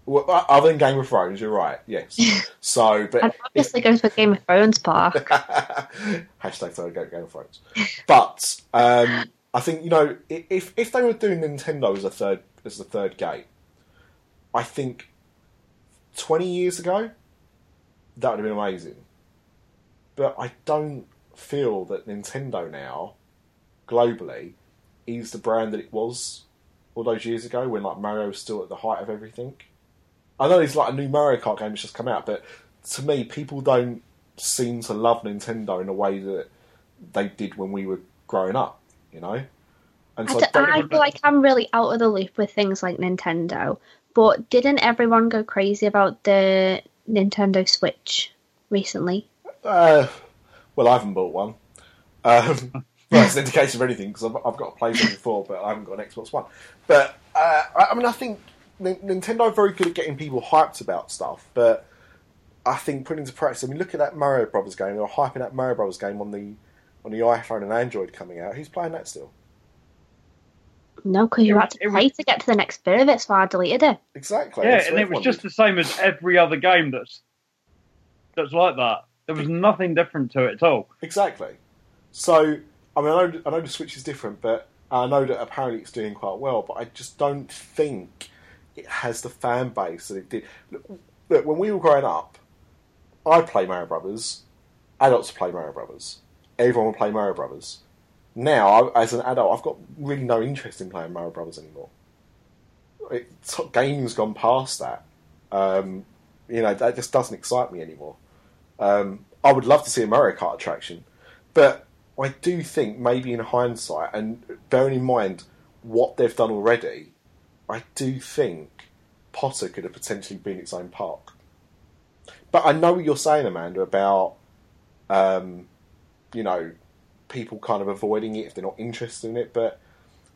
Well, other than Game of Thrones, you're right. Yes. *laughs* So, but I'd obviously go to a Game of Thrones park. *laughs* Hashtag third Game, Game of Thrones. But um, I think you know if if they were doing Nintendo as a third as the third gate, I think twenty years ago that would have been amazing. But I don't feel that Nintendo now, globally, is the brand that it was all those years ago when like Mario was still at the height of everything. I know it's like a new Mario Kart game that's just come out, but to me, people don't seem to love Nintendo in a way that they did when we were growing up, you know. And I, so don't- I feel like I'm really out of the loop with things like Nintendo. But didn't everyone go crazy about the Nintendo Switch recently? Uh, well, I haven't bought one. Um, *laughs* well, it's an indication of anything because I've, I've got a PlayStation 4, but I haven't got an Xbox One. But uh, I, I mean, I think Nintendo are very good at getting people hyped about stuff, but I think putting into practice. I mean, look at that Mario Brothers game. They were hyping that Mario Brothers game on the on the iPhone and Android coming out. Who's playing that still? No, because you had to it pay was- to get to the next bit of it, so I deleted it. Exactly. Yeah, That's and it was just the same as every other game that's that's like that. There was nothing different to it at all. Exactly. So, I mean, I know, I know the Switch is different, but I know that apparently it's doing quite well, but I just don't think it has the fan base that it did. Look, look when we were growing up, I play Mario Brothers, adults play Mario Brothers, everyone would play Mario Brothers. Now, as an adult, I've got really no interest in playing Mario Brothers anymore. It, gaming's gone past that. Um, you know, that just doesn't excite me anymore. Um, I would love to see a Mario Kart attraction, but I do think maybe in hindsight, and bearing in mind what they've done already, I do think Potter could have potentially been its own park. But I know what you're saying, Amanda, about um, you know people kind of avoiding it if they're not interested in it. But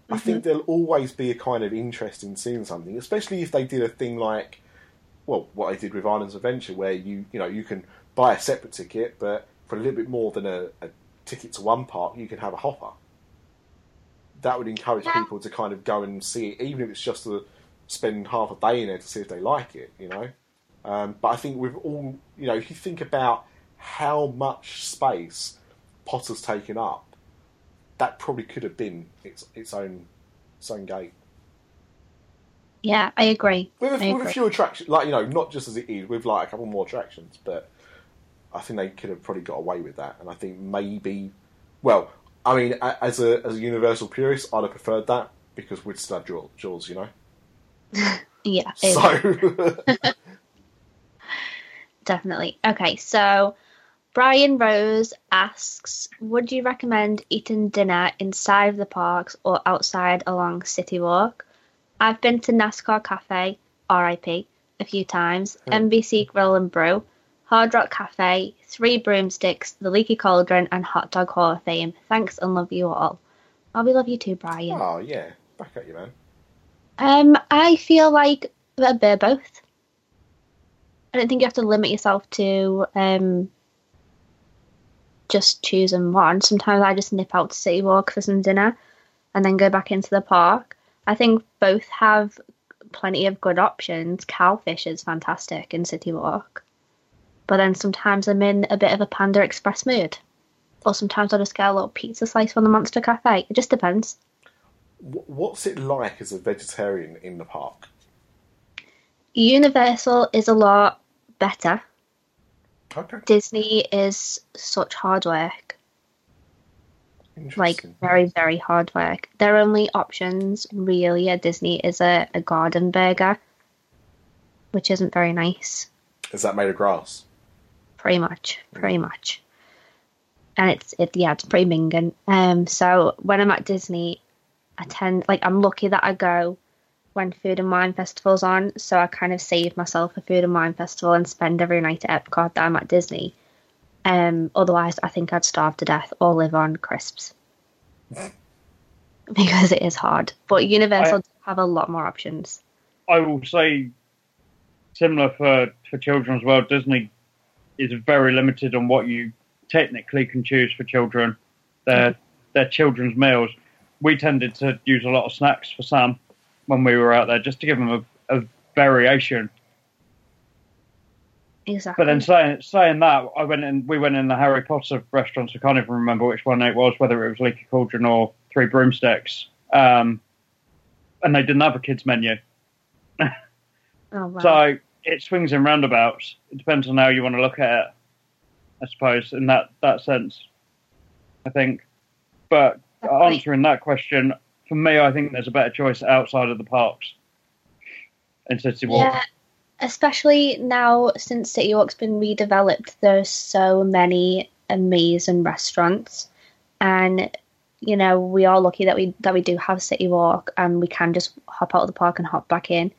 I think there'll always be a kind of interest in seeing something, especially if they did a thing like well, what I did with Islands Adventure, where you you know you can buy a separate ticket, but for a little bit more than a, a ticket to one park, you can have a hopper. That would encourage people to kind of go and see it, even if it's just to spend half a day in there to see if they like it, you know. Um, but I think with all, you know, if you think about how much space Potter's taken up, that probably could have been its its own its own gate. Yeah, I agree. With, I a, with a few attractions, like you know, not just as it is, with like a couple more attractions, but I think they could have probably got away with that. And I think maybe, well, I mean, as a as a Universal purist, I'd have preferred that because we'd still have Jaws you know. *laughs* Yeah, So *laughs* definitely. Okay, so Brian Rose asks, would you recommend eating dinner inside the parks or outside along City Walk? I've been to NASCAR Cafe, RIP, a few times, hmm. NBC Grill and Brew, Hard Rock Cafe, Three Broomsticks, The Leaky Cauldron, and Hot Dog Hall of Fame. Thanks and love you all. Oh, we love you too, Brian. oh yeah, back at you, man. Um, I feel like a bit of both. I don't think you have to limit yourself to um just choosing one. Sometimes I just nip out to City Walk for some dinner and then go back into the park. I think both have plenty of good options. Cowfish is fantastic in City Walk. But then sometimes I'm in a bit of a Panda Express mood. Or sometimes I'll just get a little pizza slice from the Monster Cafe. It just depends. What's it like as a vegetarian in the park? Universal is a lot better. Okay, Disney is such hard work, like very, very hard work. Their only options really at Disney is a, a garden burger, which isn't very nice, Is that made of grass? Pretty much, pretty much. And it's it yeah, it's pretty minging. Um, so when I'm at Disney, I tend like I'm lucky that I go when Food and Wine Festival's on, so I kind of save myself a Food and Wine Festival and spend every night at Epcot that I'm at Disney. Um, otherwise, I think I'd starve to death or live on crisps *laughs* because it is hard. But Universal I- have a lot more options. I will say, similar for for children as well. Disney is very limited on what you technically can choose for children. Their their children's meals. We tended to use a lot of snacks for Sam when we were out there, just to give him a, a variation. Exactly. But then saying saying that, I went in. We went in the Harry Potter restaurants. I can't even remember which one it was, whether it was Leaky Cauldron or Three Broomsticks. Um, and they didn't have a kids menu. oh, *laughs* wow. So it swings in roundabouts. It depends on how you want to look at it, I suppose, in that, that sense. I think. But Definitely. answering that question, for me, I think there's a better choice outside of the parks in City Walk. Yeah, especially now since City Walk's been redeveloped, there's so many amazing restaurants, and you know we are lucky that we that we do have City Walk, and we can just hop out of the park and hop back in.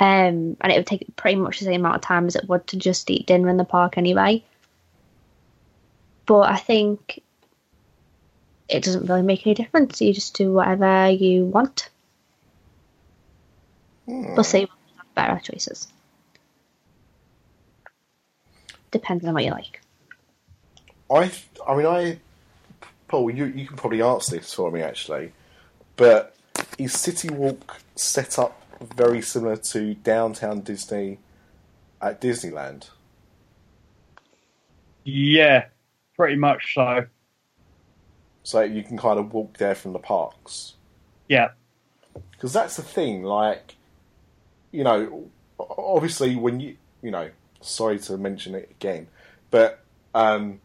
Um, and it would take pretty much the same amount of time as it would to just eat dinner in the park anyway. But I think it doesn't really make any difference. You just do whatever you want. But City Walk have better choices. Depends on what you like. I, I mean, I, Paul, you you can probably answer this for me actually, but is City Walk set up very similar to Downtown Disney at Disneyland? Yeah, pretty much so. So you can kind of walk there from the parks. Yeah. because that's the thing. Like, you know, obviously when you, you know, sorry to mention it again, but um,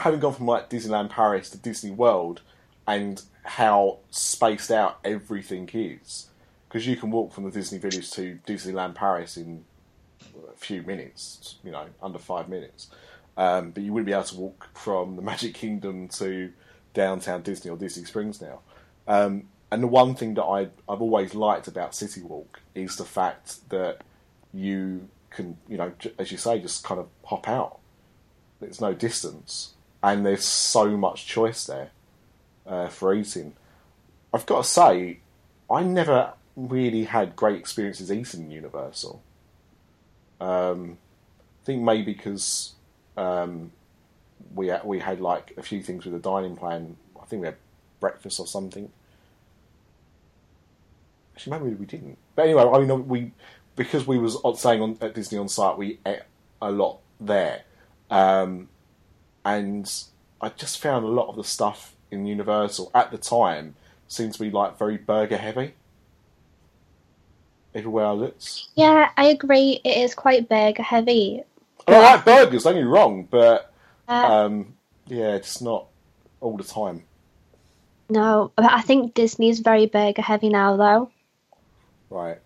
having gone from like Disneyland Paris to Disney World, and how spaced out everything is, because you can walk from the Disney Village to Disneyland Paris in a few minutes, you know, under five minutes. Um, but you wouldn't be able to walk from the *laughs* Magic Kingdom to downtown Disney or Disney Springs now. Um, and the one thing that I, I've always liked about City Walk is the fact that you can, you know, as you say, just kind of hop out. There's no distance, and there's so much choice there uh, for eating. I've got to say, I never really had great experiences eating in Universal. Um, I think maybe because um, we we had like a few things with the dining plan. I think we had breakfast or something. Actually, maybe we didn't. But anyway, I mean, we because we was saying on, at Disney on site, we ate a lot there, um, and I just found a lot of the stuff in Universal at the time seemed to be like very burger heavy. Everywhere I looked, Yeah, I agree. It is quite burger heavy. and I like burgers. Don't get me wrong, but Uh, um, yeah, it's not all the time. no, but I think Disney's very burger heavy now, though. Right.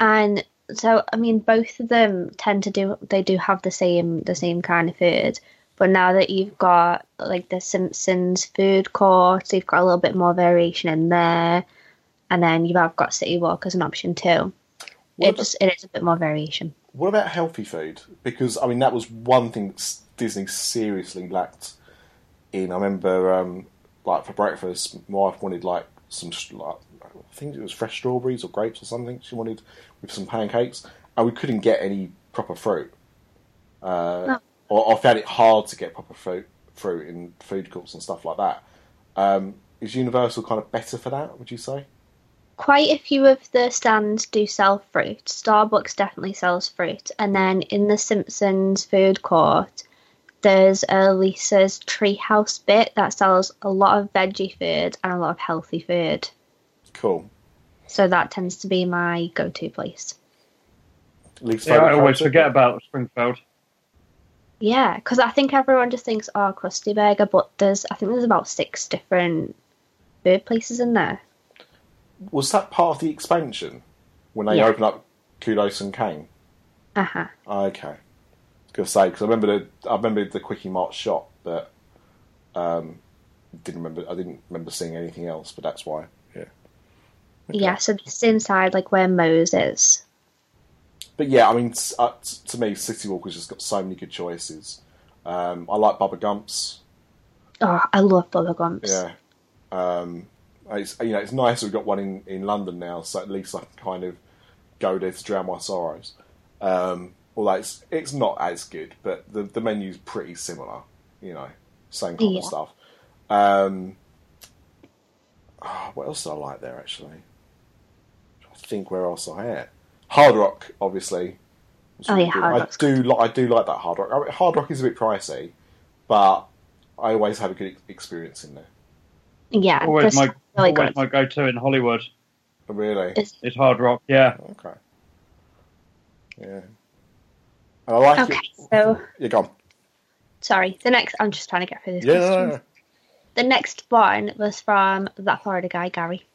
and so I mean both of them tend to do they do have the same the same kind of food but now that you've got like the Simpsons food court so you've got a little bit more variation in there and then you have got City Walk as an option too What it about- just it is a bit more variation What about healthy food? Because I mean, that was one thing Disney seriously lacked in. I remember, um, like for breakfast, my wife wanted like some, like, I think it was fresh strawberries or grapes or something. She wanted with some pancakes, and we couldn't get any proper fruit. Uh, No. Or I found it hard to get proper fruit, fruit in food courts and stuff like that. Um, is Universal kind of better for that? Would you say? Quite a few of the stands do sell fruit Starbucks definitely sells fruit and then in the Simpsons food court there's a Lisa's treehouse bit that sells a lot of veggie food and a lot of healthy food Cool. So that tends to be my go-to place. Least Yeah, I always character? forget about Springfield. Yeah, because I think everyone just thinks, oh, Krusty Burger, but there's I think there's about six different food places in there. Was that part of the expansion when they Yeah. opened up Kodos and Kang? Uh huh. Okay, I was gonna say because I remember the I remember the Kwik-E-Mart shop, but um, didn't remember I didn't remember seeing anything else. But that's why. Yeah. Okay. Yeah, so this inside like where Moe's is. But yeah, I mean, uh, to me, City Walk has just got so many good choices. Um, I like Bubba Gumps. Oh, I love Bubba Gumps. Yeah. Um, it's you know it's nice we've got one in, in London now, so at least I can kind of go there to drown my sorrows. Um, although it's it's not as good, but the the menu's pretty similar. You know, same kind Yeah. of stuff. Um, ah, what else did I like there actually? I think where else I had Hard Rock, obviously. Oh, really yeah. Hard I do li- I do like that Hard Rock. I mean, Hard Rock is a bit pricey, but I always have a good experience in there. Yeah, Always my, really always good. my go-to in Hollywood Really. It's- is Hard Rock. Yeah. Okay. Yeah. And I like Okay, it. so You're gone. sorry. The next, I'm just trying to get through these Yeah, no, no. The next one was from that Florida guy, Gary.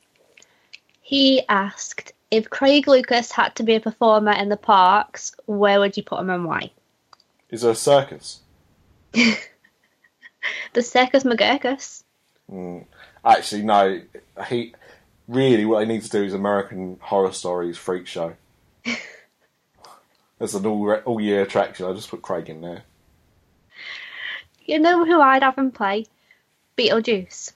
He asked if Craig Lucas had to be a performer in the parks, where would you put him and why? Is there a circus? *laughs* The Circus McGurkus. Mm. Actually, no. He really what they need to do is American Horror Stories Freak Show. *laughs* There's an all all year attraction. I just put Craig in there. You know who I'd have him play? Beetlejuice.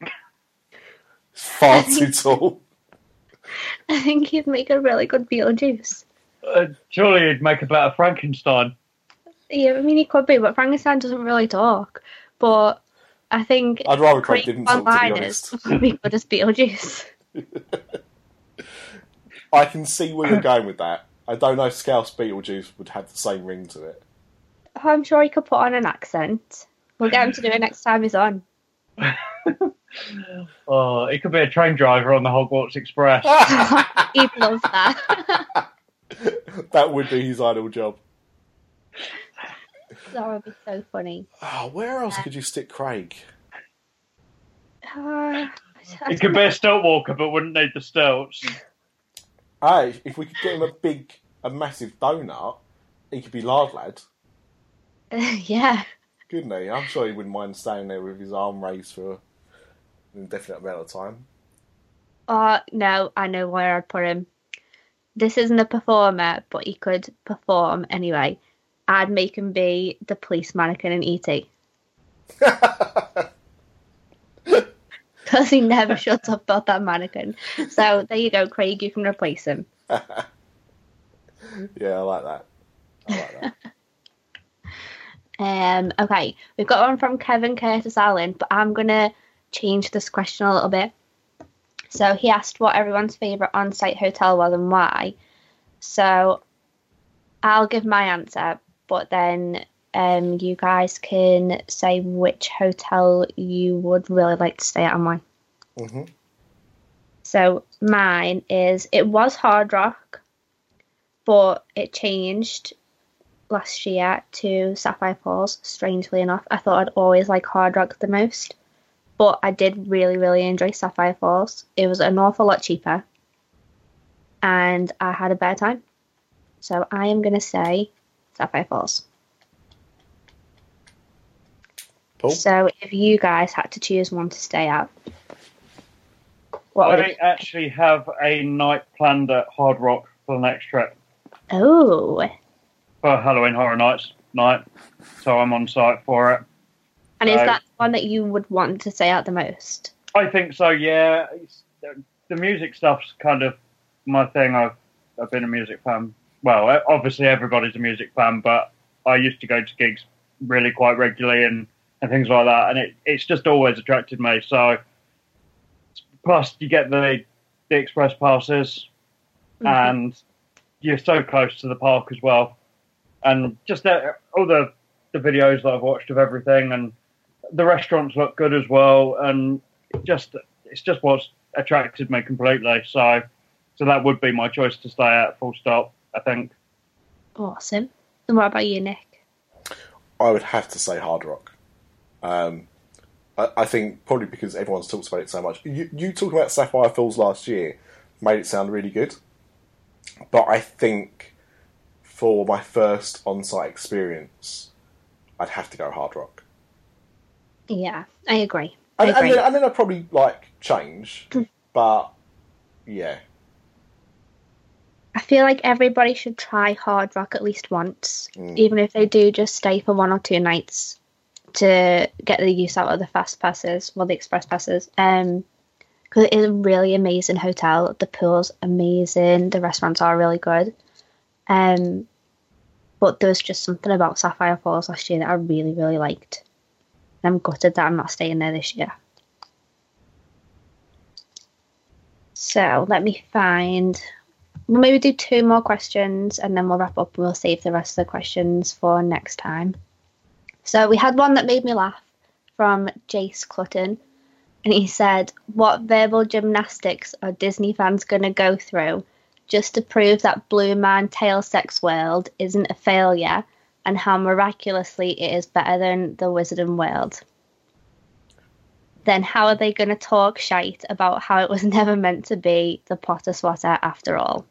It's far too tall. *laughs* I think he'd make a really good Beetlejuice. Uh, surely he'd make a better Frankenstein. Yeah, I mean he could be, but Frankenstein doesn't really talk. But I think I'd rather Craig Craig didn't talk. To be one-liners honest, would be good as Beetlejuice. I can see where you're going with that. I don't know if Scouse Beetlejuice would have the same ring to it. Oh, I'm sure he could put on an accent. We'll get him to do it next time he's on. *laughs* Oh, he could be a train driver on the Hogwarts Express. *laughs* He'd love that. *laughs* that would be his ideal job. That would be so funny. Oh, where else could you stick Craig? Uh, I he could be a stilt walker, but wouldn't need the stilts. Hey, if we could get him a big, a massive donut, he could be Lard Lad, *laughs* yeah. couldn't he? I'm sure he wouldn't mind staying there with his arm raised for an indefinite amount of time. Oh, no, I know where I'd put him. This isn't a performer, but he could perform anyway. I'd make him be the police mannequin in E.T. *laughs* Because he never shuts up about that mannequin. So there you go, Craig, you can replace him. *laughs* Yeah, I like that. I like that. *laughs* Um, okay, we've got one from Kevin Curtis Allen, but I'm gonna change this question a little bit. So he asked what everyone's favourite on-site hotel was and why. So I'll give my answer, but then um, you guys can say which hotel you would really like to stay at and why. hmm So mine is it was Hard Rock, but it changed last year to Sapphire Falls. Strangely enough, I thought I'd always like Hard Rock the most, but I did really really enjoy Sapphire Falls. It was an awful lot cheaper, and I had a better time. So I am gonna say Sapphire Falls. Paul? So if you guys had to choose one to stay at, what would I it? actually have a night planned at Hard Rock for the next trip Oh, for Halloween Horror Nights night, so I'm on site for it. and is that the one that you would want to stay at the most? I think so. Yeah, it's, the music stuff's kind of my thing. I've I've been a music fan. Well, obviously everybody's a music fan, but I used to go to gigs really quite regularly and, and things like that, and it, it's just always attracted me. So, plus you get the the express passes, Mhm. and you're so close to the park as well, and just that, all the the videos that I've watched of everything, and the restaurants look good as well, and just it's just what's attracted me completely. So, so that would be my choice to stay at. Full stop. I think. Awesome. And what about you, Nick? I would have to say Hard Rock. Um, I, I think probably because everyone's talked about it so much. You, you talked about Sapphire Falls last year, made it sound really good. But I think for my first on-site experience, I'd have to go Hard Rock. Yeah, I agree. I And, and, then, and then I'd probably like change, but yeah, I feel like everybody should try Hard Rock at least once, Mm. even if they do just stay for one or two nights to get the use out of the fast passes, well, the express passes. Um, because it is a really amazing hotel. The pool's amazing. The restaurants are really good. Um, but there was just something about Sapphire Falls last year that I really, really liked. And I'm gutted that I'm not staying there this year. So let me find. We'll maybe do two more questions and then we'll wrap up and we'll save the rest of the questions for next time. So we had one that made me laugh from Jace Clutton. And he said, What verbal gymnastics are Disney fans going to go through just to prove that Blue Man Tail Sex World isn't a failure and how miraculously it is better than the Wizarding World? Then how are they going to talk shite about how it was *laughs* never meant to be the Potter Swatter after all?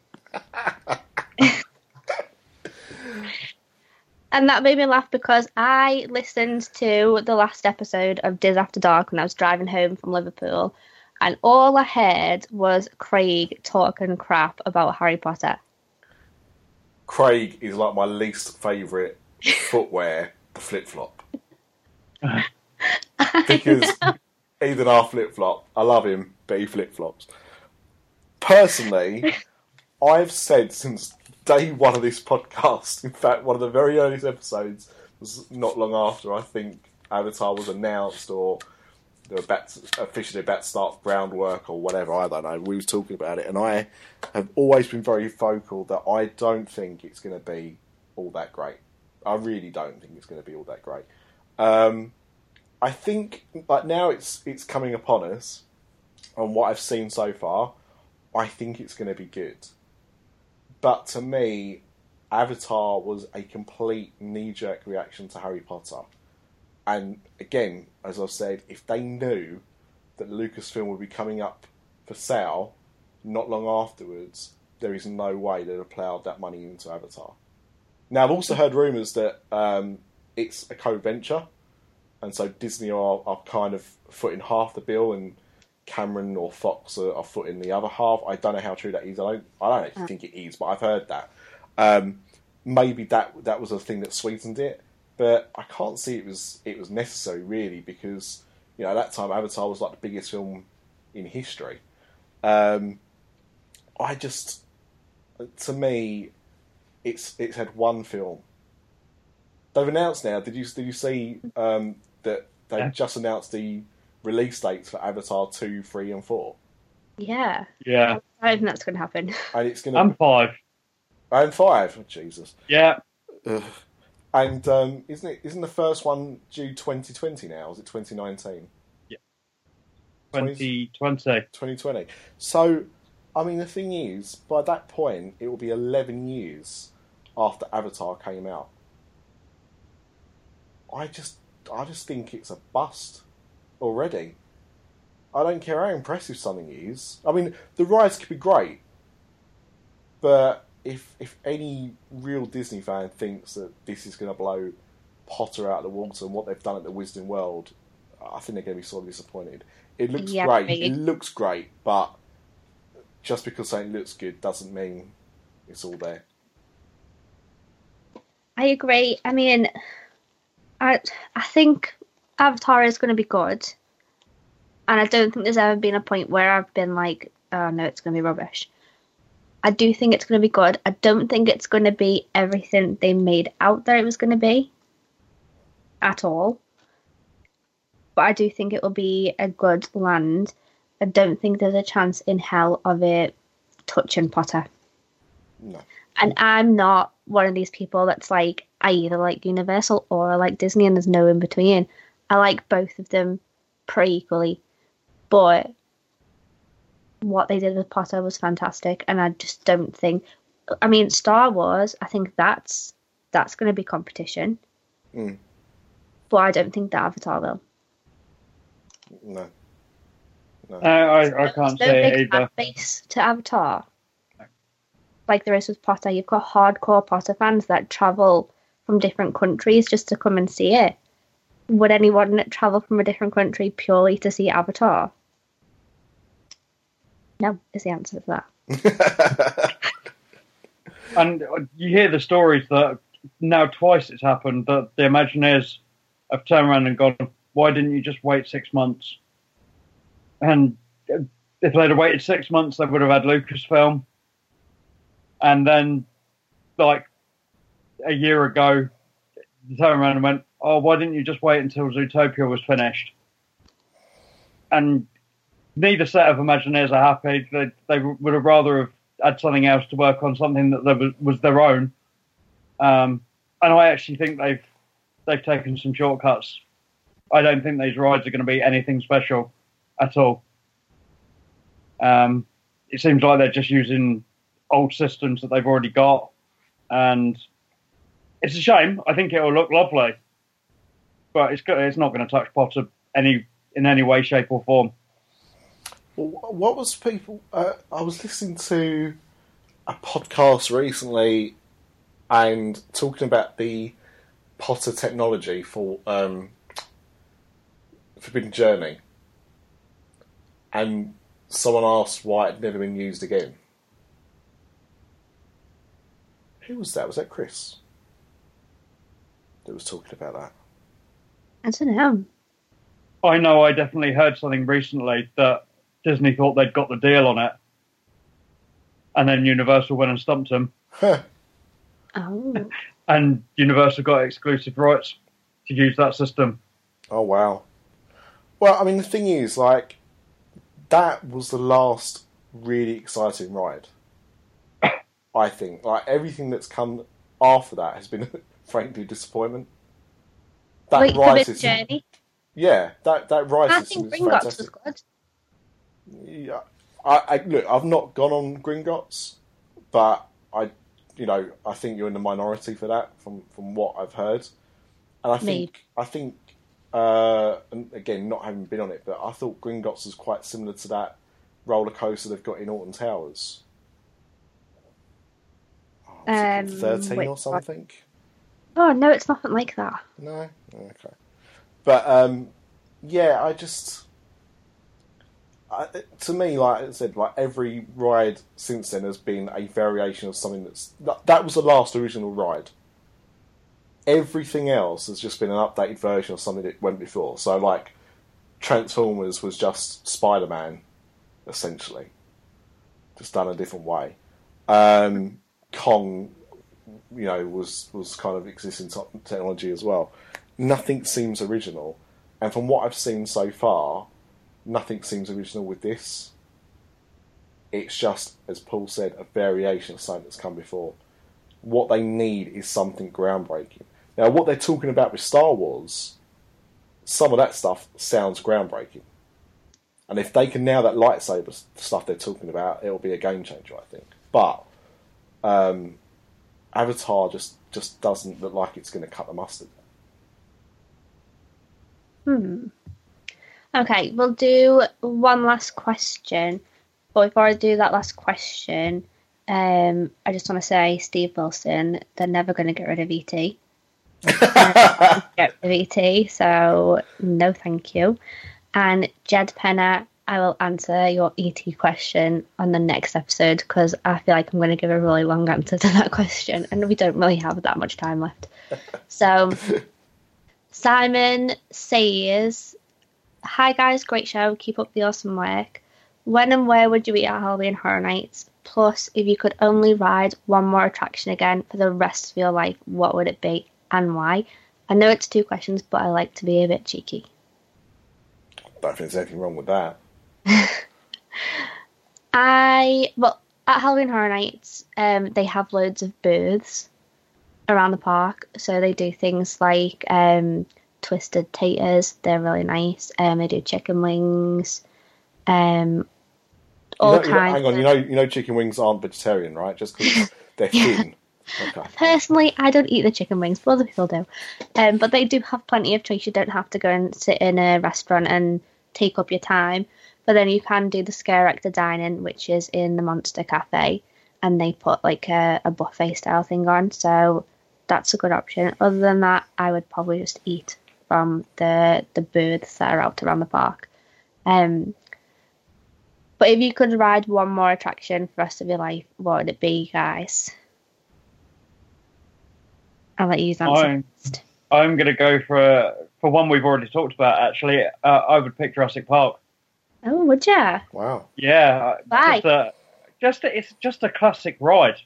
And that made me laugh because I listened to the last episode of Diz After Dark when I was driving home from Liverpool, and all I heard was Craig talking crap about Harry Potter. Craig is like my least favourite footwear, the flip flop. *laughs* because Ethan R flip flop, I love him, but he flip flops. Personally, I've said since day one of this podcast, *laughs* in fact, one of the very earliest episodes was not long after I think Avatar was announced or they were about to, officially about to start groundwork or whatever, I don't know. We was talking about it, and I have always been very vocal that I don't think it's going to be all that great. I really don't think it's going to be all that great. Um, I think like now it's it's coming upon us, and what I've seen so far, I think it's going to be good. But to me, Avatar was a complete knee jerk reaction to Harry Potter. And again, as I've said, if they knew that Lucasfilm would be coming up for sale not long afterwards, there is no way they'd have ploughed that money into Avatar. Now, I've also heard rumours that um, it's a co venture, and so Disney are, are kind of footing half the bill, and Cameron or Fox are, are footing the other half. I don't know how true that is. I don't, I don't actually think it is, but I've heard that. Um, maybe that that was a thing that sweetened it, but I can't see it was it was necessary really because you know at that time Avatar was like the biggest film in history. Um, I just, to me, it's it's had one film. They've announced now. Did you did you see um, that they Yeah. just announced the release dates for Avatar two, three, and four, Yeah, Yeah, I don't think that's going to happen. *laughs* and it's going to I'm five. and five. Oh, Jesus. Yeah, Ugh. And um, isn't it? Isn't the first one due 2020 now? Is it 2019? Yeah. 2020. 2020. So, I mean, the thing is, by that point, it will be 11 years after Avatar came out. I just, I just think it's a bust already. I don't care how impressive something is. I mean, the rides could be great, but if if any real Disney fan thinks that this is going to blow Potter out of the water and what they've done at the Wizarding World, I think they're going to be sort of disappointed. It looks Yeah, great. maybe. It looks great, but just because something looks good doesn't mean it's all there. I agree. I mean, I I think Avatar is going to be good, and I don't think there's ever been a point where I've been like, "Oh no, it's going to be rubbish." I do think it's going to be good. I don't think it's going to be everything they made out there it was going to be, at all. But I do think it will be a good land. I don't think there's a chance in hell of it touching Potter. No. And I'm not one of these people that's like, I either like Universal or I like Disney and there's no in between. I like both of them pretty equally. But what they did with Potter was fantastic and I just don't think I mean Star Wars, I think that's that's gonna be competition. Mm. But I don't think that Avatar will. No. No. I, I, I can't There's no say big either. base to Avatar. Like there is with Potter, you've got hardcore Potter fans that travel from different countries just to come and see it. Would anyone travel from a different country purely to see Avatar? No, is the answer to that. *laughs* and uh, you hear the stories that now twice it's happened that the Imagineers have turned around and gone, "Why didn't you just wait six months?" And uh, if they'd have waited six months, they would have had Lucasfilm. And then, like a year ago, turned around and went, "Oh, why didn't you just wait until Zootopia was finished?" And neither set of Imagineers are happy. They they would have rather have had something else to work on, something that was, was their own. Um, and I actually think they've they've taken some shortcuts. I don't think these rides are going to be anything special at all. Um, it seems like they're just using old systems that they've already got, and it's a shame. I think it will look lovely, but it's it's not going to touch Potter any in any way, shape, or form. What was people? Uh, I was listening to a podcast recently and talking about the Potter technology for um, Forbidden Journey, and someone asked why it had never been used again. Who was that? Was that Chris? That was talking about that. I don't know. I know I definitely heard something recently that Disney thought they'd got the deal on it, and then Universal went and stumped them, Huh. Oh, *laughs* and Universal got exclusive rights to use that system. Oh wow. Well, I mean, the thing is, like, that was the last really exciting ride. *coughs* I think, like, everything that's come after that has been, *laughs* frankly, disappointment. That wait, system, Journey. yeah, that that ride I think is Gringotts was good. Yeah, I, I look, I've not gone on Gringotts, but I, you know, I think you're in the minority for that from from what I've heard, and I think Maybe. I think, uh, and again, not having been on it, but I thought Gringotts was quite similar to that roller coaster they've got in Alton Towers. Oh, Um, Thirteen wait, or what? Oh no, it's nothing like that. No, okay. But um, yeah, I just I, to me, like I said, like every ride since then has been a variation of something that's that, that was the last original ride. Everything else has just been an updated version of something that went before. So, like Transformers was just Spider Man, essentially, just done a different way. Um, Kong you know, was was kind of existing technology as well. Nothing seems original, and from what I've seen so far, nothing seems original with this. It's just, as Paul said, a variation of something that's come before. What they need is something groundbreaking. Now, what they're talking about with Star Wars, some of that stuff sounds groundbreaking. And if they can now that lightsaber stuff they're talking about, it'll be a game changer, I think. But um, Avatar just just doesn't look like it's going to cut the mustard. Hmm. Okay, we'll do one last question. But before I do that last question, um, I just want to say, Steve Wilson, they're never going to get rid of ET. *laughs* get rid of ET, so no thank you. And Jed Penner, I will answer your ET question on the next episode because I feel like I'm going to give a really long answer to that *laughs* question, and we don't really have that much time left. *laughs* So, Simon says, Hi guys, great show. Keep up the awesome work. When and where would you eat at Halloween Horror Nights? Plus, if you could only ride one more attraction again for the rest of your life, what would it be and why? I know it's two questions, but I like to be a bit cheeky. I Don't think there's anything wrong with that. *laughs* I well at Halloween Horror Nights, um, they have loads of booths around the park. So they do things like um, twisted taters. They're really nice. Um, they do chicken wings. Um, all you know, you know- kinds. hang on, of- you know, you know, chicken wings aren't vegetarian, right? Just because *laughs* they're Yeah. thin. Okay. Personally, I don't eat the chicken wings, but other people do. Um, but they do have plenty of choice. You don't have to go and sit in a restaurant and take up your time. But then you can do the scare actor dining, which is in the Monster Cafe, and they put like a, a buffet style thing on. So that's a good option. Other than that, I would probably just eat from the the booths that are out around the park. Um, but if you could ride one more attraction for the rest of your life, what would it be, guys? I'll let you answer I'm, first. I'm going to go for for one we've already talked about. Actually, uh, I would pick Jurassic Park. Oh, would ya? Wow. Yeah, uh, Why? just a, just a, it's just a classic ride,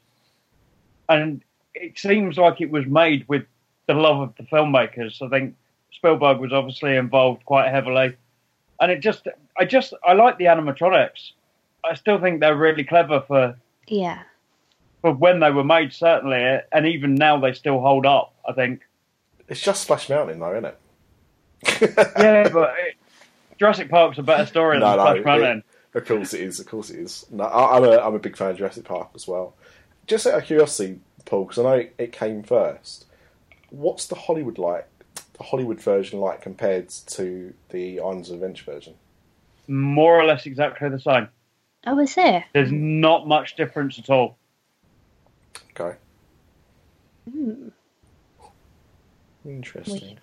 and it seems like it was made with the love of the filmmakers. I think Spielberg was obviously involved quite heavily, and it just, I just, I like the animatronics. I still think they're really clever for Yeah. for when they were made, certainly, and even now they still hold up. I think. It's just Splash Mountain, though, isn't it? Yeah, but it, Jurassic Park's a better story No, than no, Splash it- Of course it is. Of course it is. No, I, I'm a I'm a big fan of Jurassic Park as well. Just out of curiosity, Paul, because I know it, it came first. What's the Hollywood like? The Hollywood version like compared to the Islands of Adventure version? More or less exactly the same. Oh, is it? There's not much difference at all. Okay, Hmm. interesting. Weird.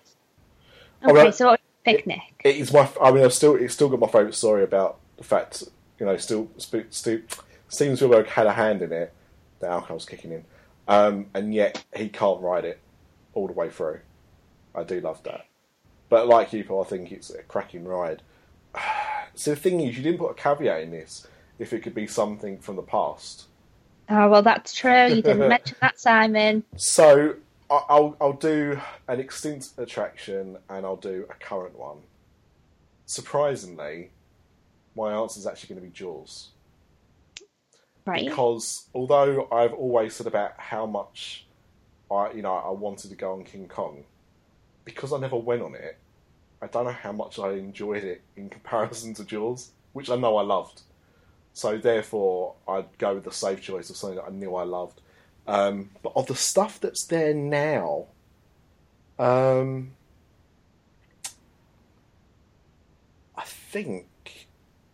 Okay, right. so what picnic? It is my. I mean, I've still it's still got my favourite story about the fact you know still Steven Spielberg had a hand in it. The alcohol's kicking in, um, and yet he can't ride it all the way through. I do love that, but like you, Paul, I think it's a cracking ride. *sighs* So the thing is, you didn't put a caveat in this. If it could be something from the past, Oh, well, that's true. You didn't *laughs* mention that, Simon. So I'll I'll do an extinct attraction and I'll do a current one. Surprisingly, my answer is actually going to be Jaws Right. because although I've always said about how much I you know I wanted to go on King Kong, because I never went on it, I don't know how much I enjoyed it in comparison to Jaws, which I know I loved. So therefore, I'd go with the safe choice of something that I knew I loved. Um, but of the stuff that's there now, um, I think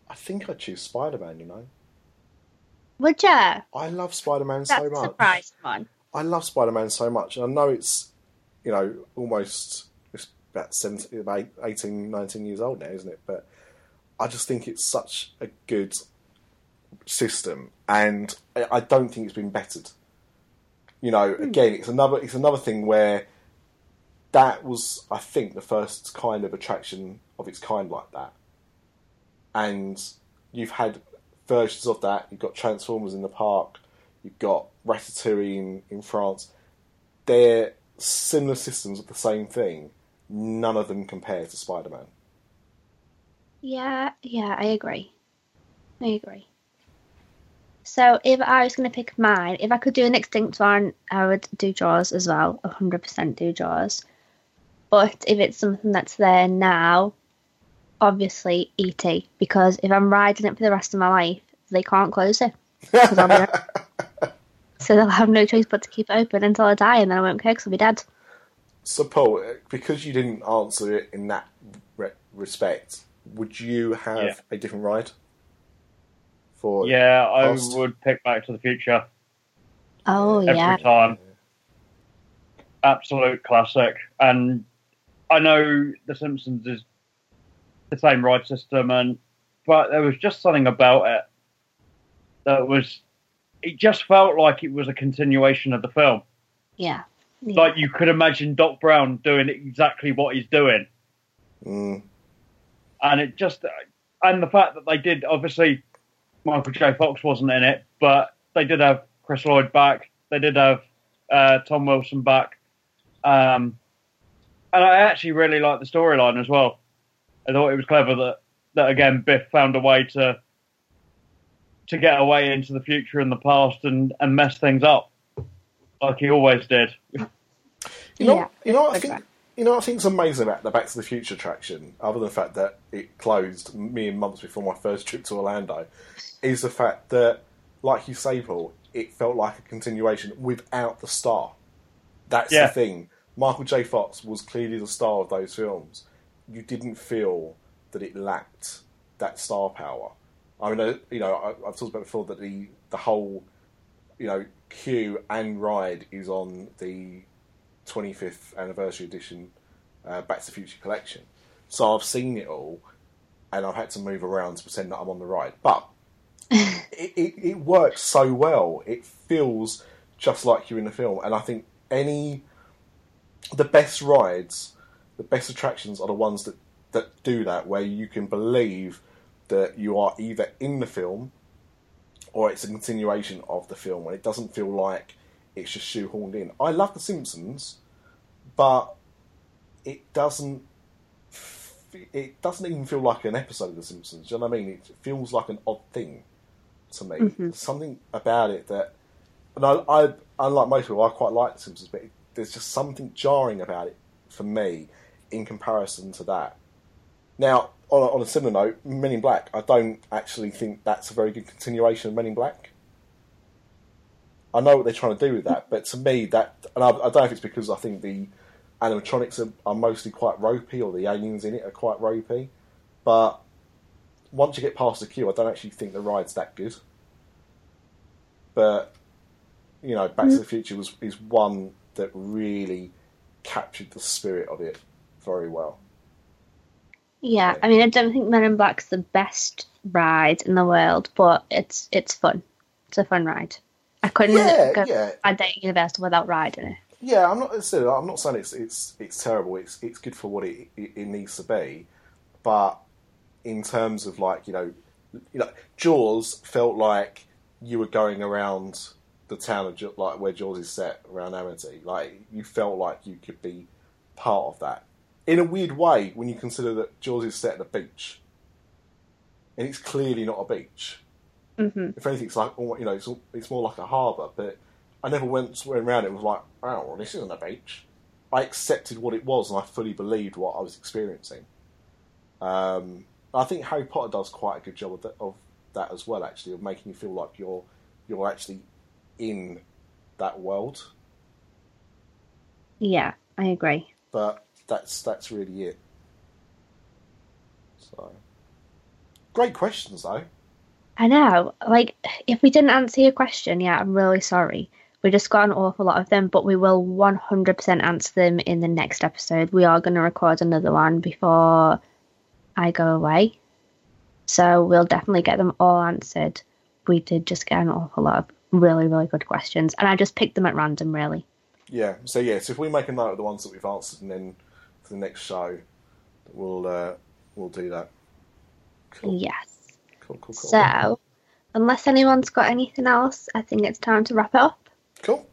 I think I'd choose Spider Man. You know, Would ya? I love Spider Man so a much. surprise one. I love Spider Man so much. And I know it's, you know, almost it's about 17, about 18, 19 years old now, isn't it? But I just think it's such a good system, and I- I don't think it's been bettered. You know, hmm. again, it's another it's another thing where that was, I think, the first kind of attraction of its kind like that. And you've had versions of that. You've got Transformers in the park. You've got Ratatouille in, in France. They're similar systems of the same thing. None of them compare to Spider Man. Yeah, yeah, I agree. I agree. So if I was going to pick mine, if I could do an extinct one, I would do Jaws as well. 100% do Jaws. But if it's something that's there now, obviously E.T. Because if I'm riding it for the rest of my life, they can't close it. I'll *laughs* so they'll have no choice but to keep it open until I die, and then I won't care because I'll be dead. So, Paul, because you didn't answer it in that re- respect, would you have Yeah. a different ride? For Yeah, I Past. would pick Back to the Future Oh, every yeah. time. Absolute classic. And I know The Simpsons is the same ride system, and but there was just something about it that was. It just felt like it was a continuation of the film. Yeah. yeah. Like you could imagine Doc Brown doing exactly what he's doing. Mm, and it just and the fact that they did obviously Michael J. Fox wasn't in it, but they did have Chris Lloyd back. They did have uh, Tom Wilson back, um, and I actually really liked the storyline as well. I thought it was clever that that again Biff found a way to to get away into the future and the past and and mess things up like he always did. You know, Yeah, you know I think. You know I think's amazing about the Back to the Future attraction, other than the fact that it closed mere months before my first trip to Orlando, is the fact that, like you say, Paul, it felt like a continuation without the star. That's Yeah. the thing. Michael J. Fox was clearly the star of those films. You didn't feel that it lacked that star power. I mean, uh, you know, I, I've talked about before that the the whole, you know, queue and ride is on the 25th anniversary edition uh, Back to the Future collection. So I've seen it all, and I've had to move around to pretend that I'm on the ride. But *laughs* it, it, it works so well. It feels just like you're in the film, and I think any the best rides, the best attractions are the ones that that do that, where you can believe that you are either in the film or it's a continuation of the film, and it doesn't feel like it's just shoehorned in. I love The Simpsons, but it doesn't. It doesn't even feel like an episode of The Simpsons. Do you know what I mean? It feels like an odd thing to me. Mm-hmm. There's something about it that, and I, I, unlike most people, I quite like The Simpsons, but it, there's just something jarring about it for me in comparison to that. Now, on a, on a similar note, Men in Black, I don't actually think that's a very good continuation of Men in Black. I know what they're trying to do with that, but to me, that and I, I don't know if it's because I think the animatronics are, are mostly quite ropey, or the aliens in it are quite ropey. But once you get past the queue, I don't actually think the ride's that good. But you know, Back to the mm. Future was is one that really captured the spirit of it very well. Yeah, I mean, I don't think Men in Black's the best ride in the world, but it's it's fun. It's a fun ride. I couldn't Yeah, go yeah. ride at Universal without riding it. Yeah, I'm not. I'm not saying it's it's it's terrible. It's it's good for what it, it it needs to be, but in terms of like you know, you know, Jaws felt like you were going around the town of like where Jaws is set around Amity. Like you felt like you could be part of that in a weird way when you consider that Jaws is set at a beach, and it's clearly not a beach. Hmm If anything, it's like you know, it's, it's more like a harbour. But I never went went around it. was like, oh, this isn't a beach. I accepted what it was, and I fully believed what I was experiencing. Um, I think Harry Potter does quite a good job of that, of that as well, actually, of making you feel like you're you're actually in that world. Yeah, I agree. But that's that's really it. So, great questions though. I know. Like, if we didn't answer your question, yeah, I'm really sorry. We just got an awful lot of them, but we will 100% answer them in the next episode. We are going to record another one before I go away. So we'll definitely get them all answered. We did just get an awful lot of really, really good questions, and I just picked them at random, really. Yeah. So yes, if we make a note of the ones that we've answered, and then for the next show, we'll uh, we'll do that. Cool. Yes. Cool. Cool. Cool. So, unless anyone's got anything else, I think it's time to wrap it up. Cool.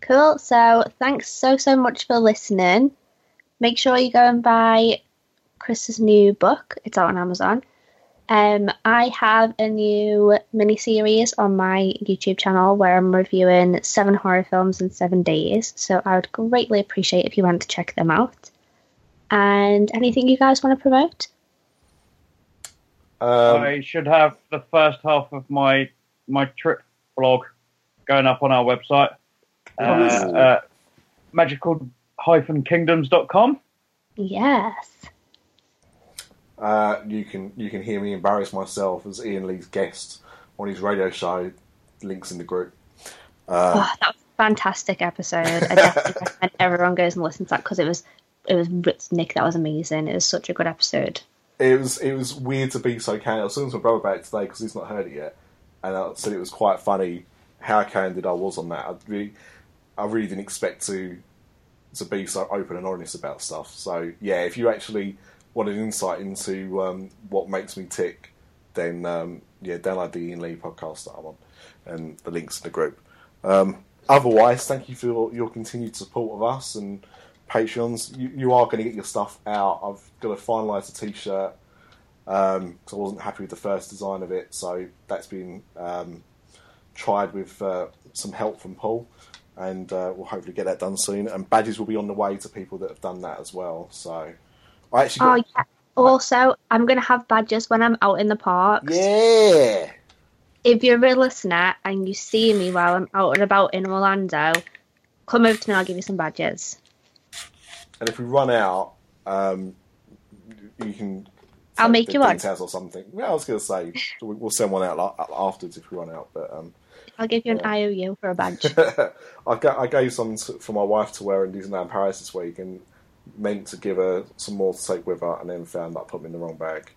Cool. So thanks so so much for listening. Make sure you go and buy Chris's new book. It's out on Amazon. Um, I have a new mini series on my YouTube channel where I'm reviewing seven horror films in seven days. So I would greatly appreciate if you want to check them out. And anything you guys want to promote? Um, I should have the first half of my my trip blog going up on our website. Uh, uh, magical-kingdoms.com. Yes. uh, you can you can hear me embarrass myself as Ian Lee's guest on his radio show. Links in the group. oh, that was a fantastic episode. I definitely *laughs* recommend everyone goes and listens to that because it was it was Nick. That was amazing. It was such a good episode. It was it was weird to be so candid. I was talking to my brother about it today because he's not heard it yet, and I said it was quite funny how candid I was on that. I really I really didn't expect to to be so open and honest about stuff. So yeah, if you actually want an insight into um, what makes me tick, then um, yeah, download the Ian Lee podcast that I'm on, and the links in the group. Um, otherwise, thank you for your, your continued support of us and Patreons. You, you are going to get your stuff out. I've got to finalise the T-shirt because I wasn't happy with the first design of it, so that's been um, tried with uh, some help from Paul, and uh, we'll hopefully get that done soon. And badges will be on the way to people that have done that as well. So I actually Oh yeah. Also, I'm gonna have badges when I'm out in the park. yeah. If you're a listener and you see me while I'm out and about in Orlando, come over to me. I'll give you some badges. And if we run out, um, you can. I'll make you one. details or something. Yeah, I was going to say we- we'll send one out afterwards if we run out. But um, I'll give you an IOU for a badge. *laughs* I, ga- I gave some to, for my wife to wear in Disneyland Paris this week, and meant to give her some more to take with her, and then found that I put them in the wrong bag.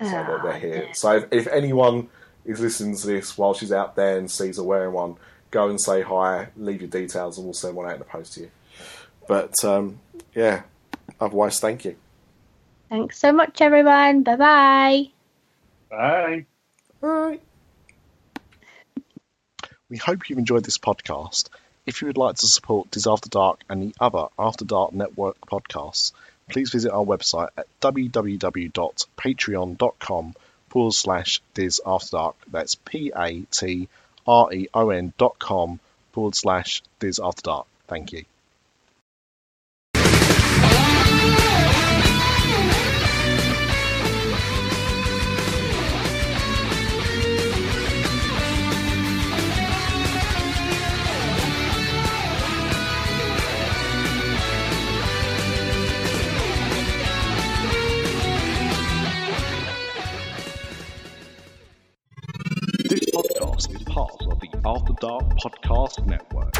So that they're Ah, here. yeah. So if, if anyone is listening to this while she's out there and sees her wearing one, go and say hi, leave your details, and we'll send one out in the post to you. But um, yeah, otherwise, thank you. Thanks so much, everyone. Bye bye. Bye. Bye. We hope you've enjoyed this podcast. If you would like to support Diz After Dark and the other After Dark Network podcasts, please visit our website at www.patreon.com forward slash Diz After Dark. That's P A T R E O N dot com forward slash Diz After Dark. Thank you. Part of the After Dark Podcast Network.